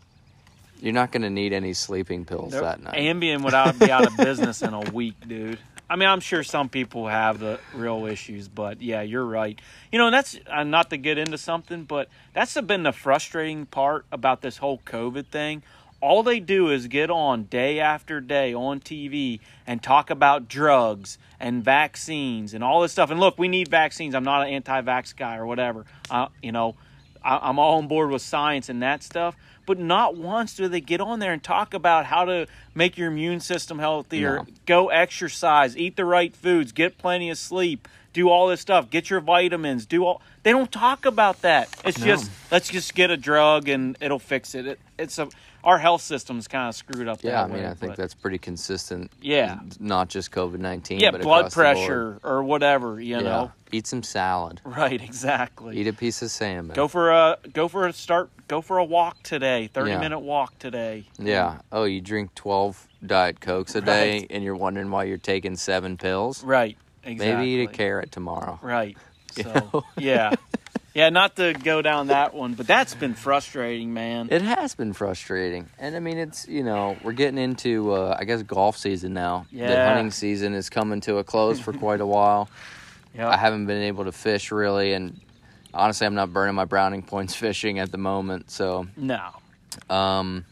You're not going to need any sleeping pills that night. Ambien would be out of business in a week, dude. I mean, I'm sure some people have the real issues, but yeah, you're right. You know, and that's uh, not to get into something, but that's been the frustrating part about this whole COVID thing. All they do is get on day after day on TV and talk about drugs and vaccines and all this stuff. And look, we need vaccines. I'm not an anti-vax guy or whatever. Uh, you know, I, I'm all on board with science and that stuff. But not once do they get on there and talk about how to make your immune system healthier, No. go exercise, eat the right foods, get plenty of sleep, do all this stuff, get your vitamins, do all. They don't talk about that. It's No. just let's just get a drug and it'll fix it. it it's a our health system's kind of screwed up. yeah, I mean, way, I think that's pretty consistent. Yeah. Not just COVID 19, yeah, but blood across the board. pressure or whatever. You yeah. know, Eat some salad. right? Exactly. Eat a piece of salmon. Go for a go for a start. Go for a walk today. Thirty Yeah. minute walk today. Yeah. Oh, you drink 12 Diet Cokes a day and you're wondering why you're taking seven pills? Right. Exactly. Maybe eat a carrot tomorrow. Right. You So know? yeah, yeah. Not to go down that one, but that's been frustrating, man. It has been frustrating. And I mean, it's, you know, we're getting into, uh, I guess, golf season now. The Yeah. hunting season is coming to a close for quite a while. yeah. I haven't been able to fish really. And honestly, I'm not burning my browning points fishing at the moment. So, no. um,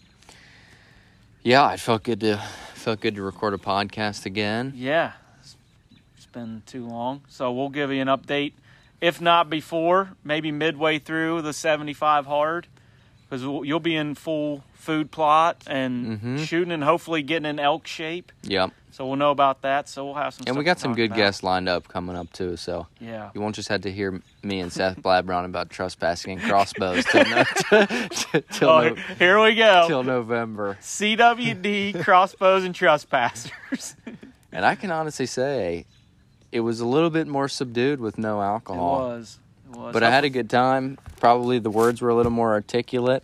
yeah, it felt good to felt good to record a podcast again. Yeah. Been too long, so we'll give you an update. If not before, maybe midway through the seventy-five hard, because you'll be in full food plot and Mhm. shooting and hopefully getting in elk shape. Yep. So we'll know about that. So we'll have some. And we got some good about. guests lined up coming up too. So Yeah. you won't just have to hear me and Seth blabber on about trespassing and crossbows till, no, till, Oh, no- here we go. till November. CWD crossbows and trespassers. And I can honestly say, it was a little bit more subdued with no It alcohol. was. It was. But I had a good time. Probably the words were a little more articulate.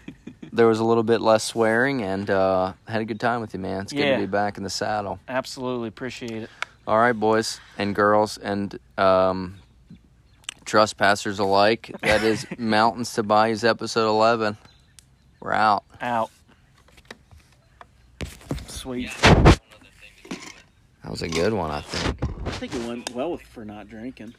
there was a little bit less swearing, and uh, had a good time with you, man. It's good Yeah. to be back in the saddle. absolutely appreciate it. All right, boys and girls, and um, trespassers alike. That is Mountains to Bayous episode 11. We're out. Out. Sweet. That was a good one, I think. I think it went well for not drinking.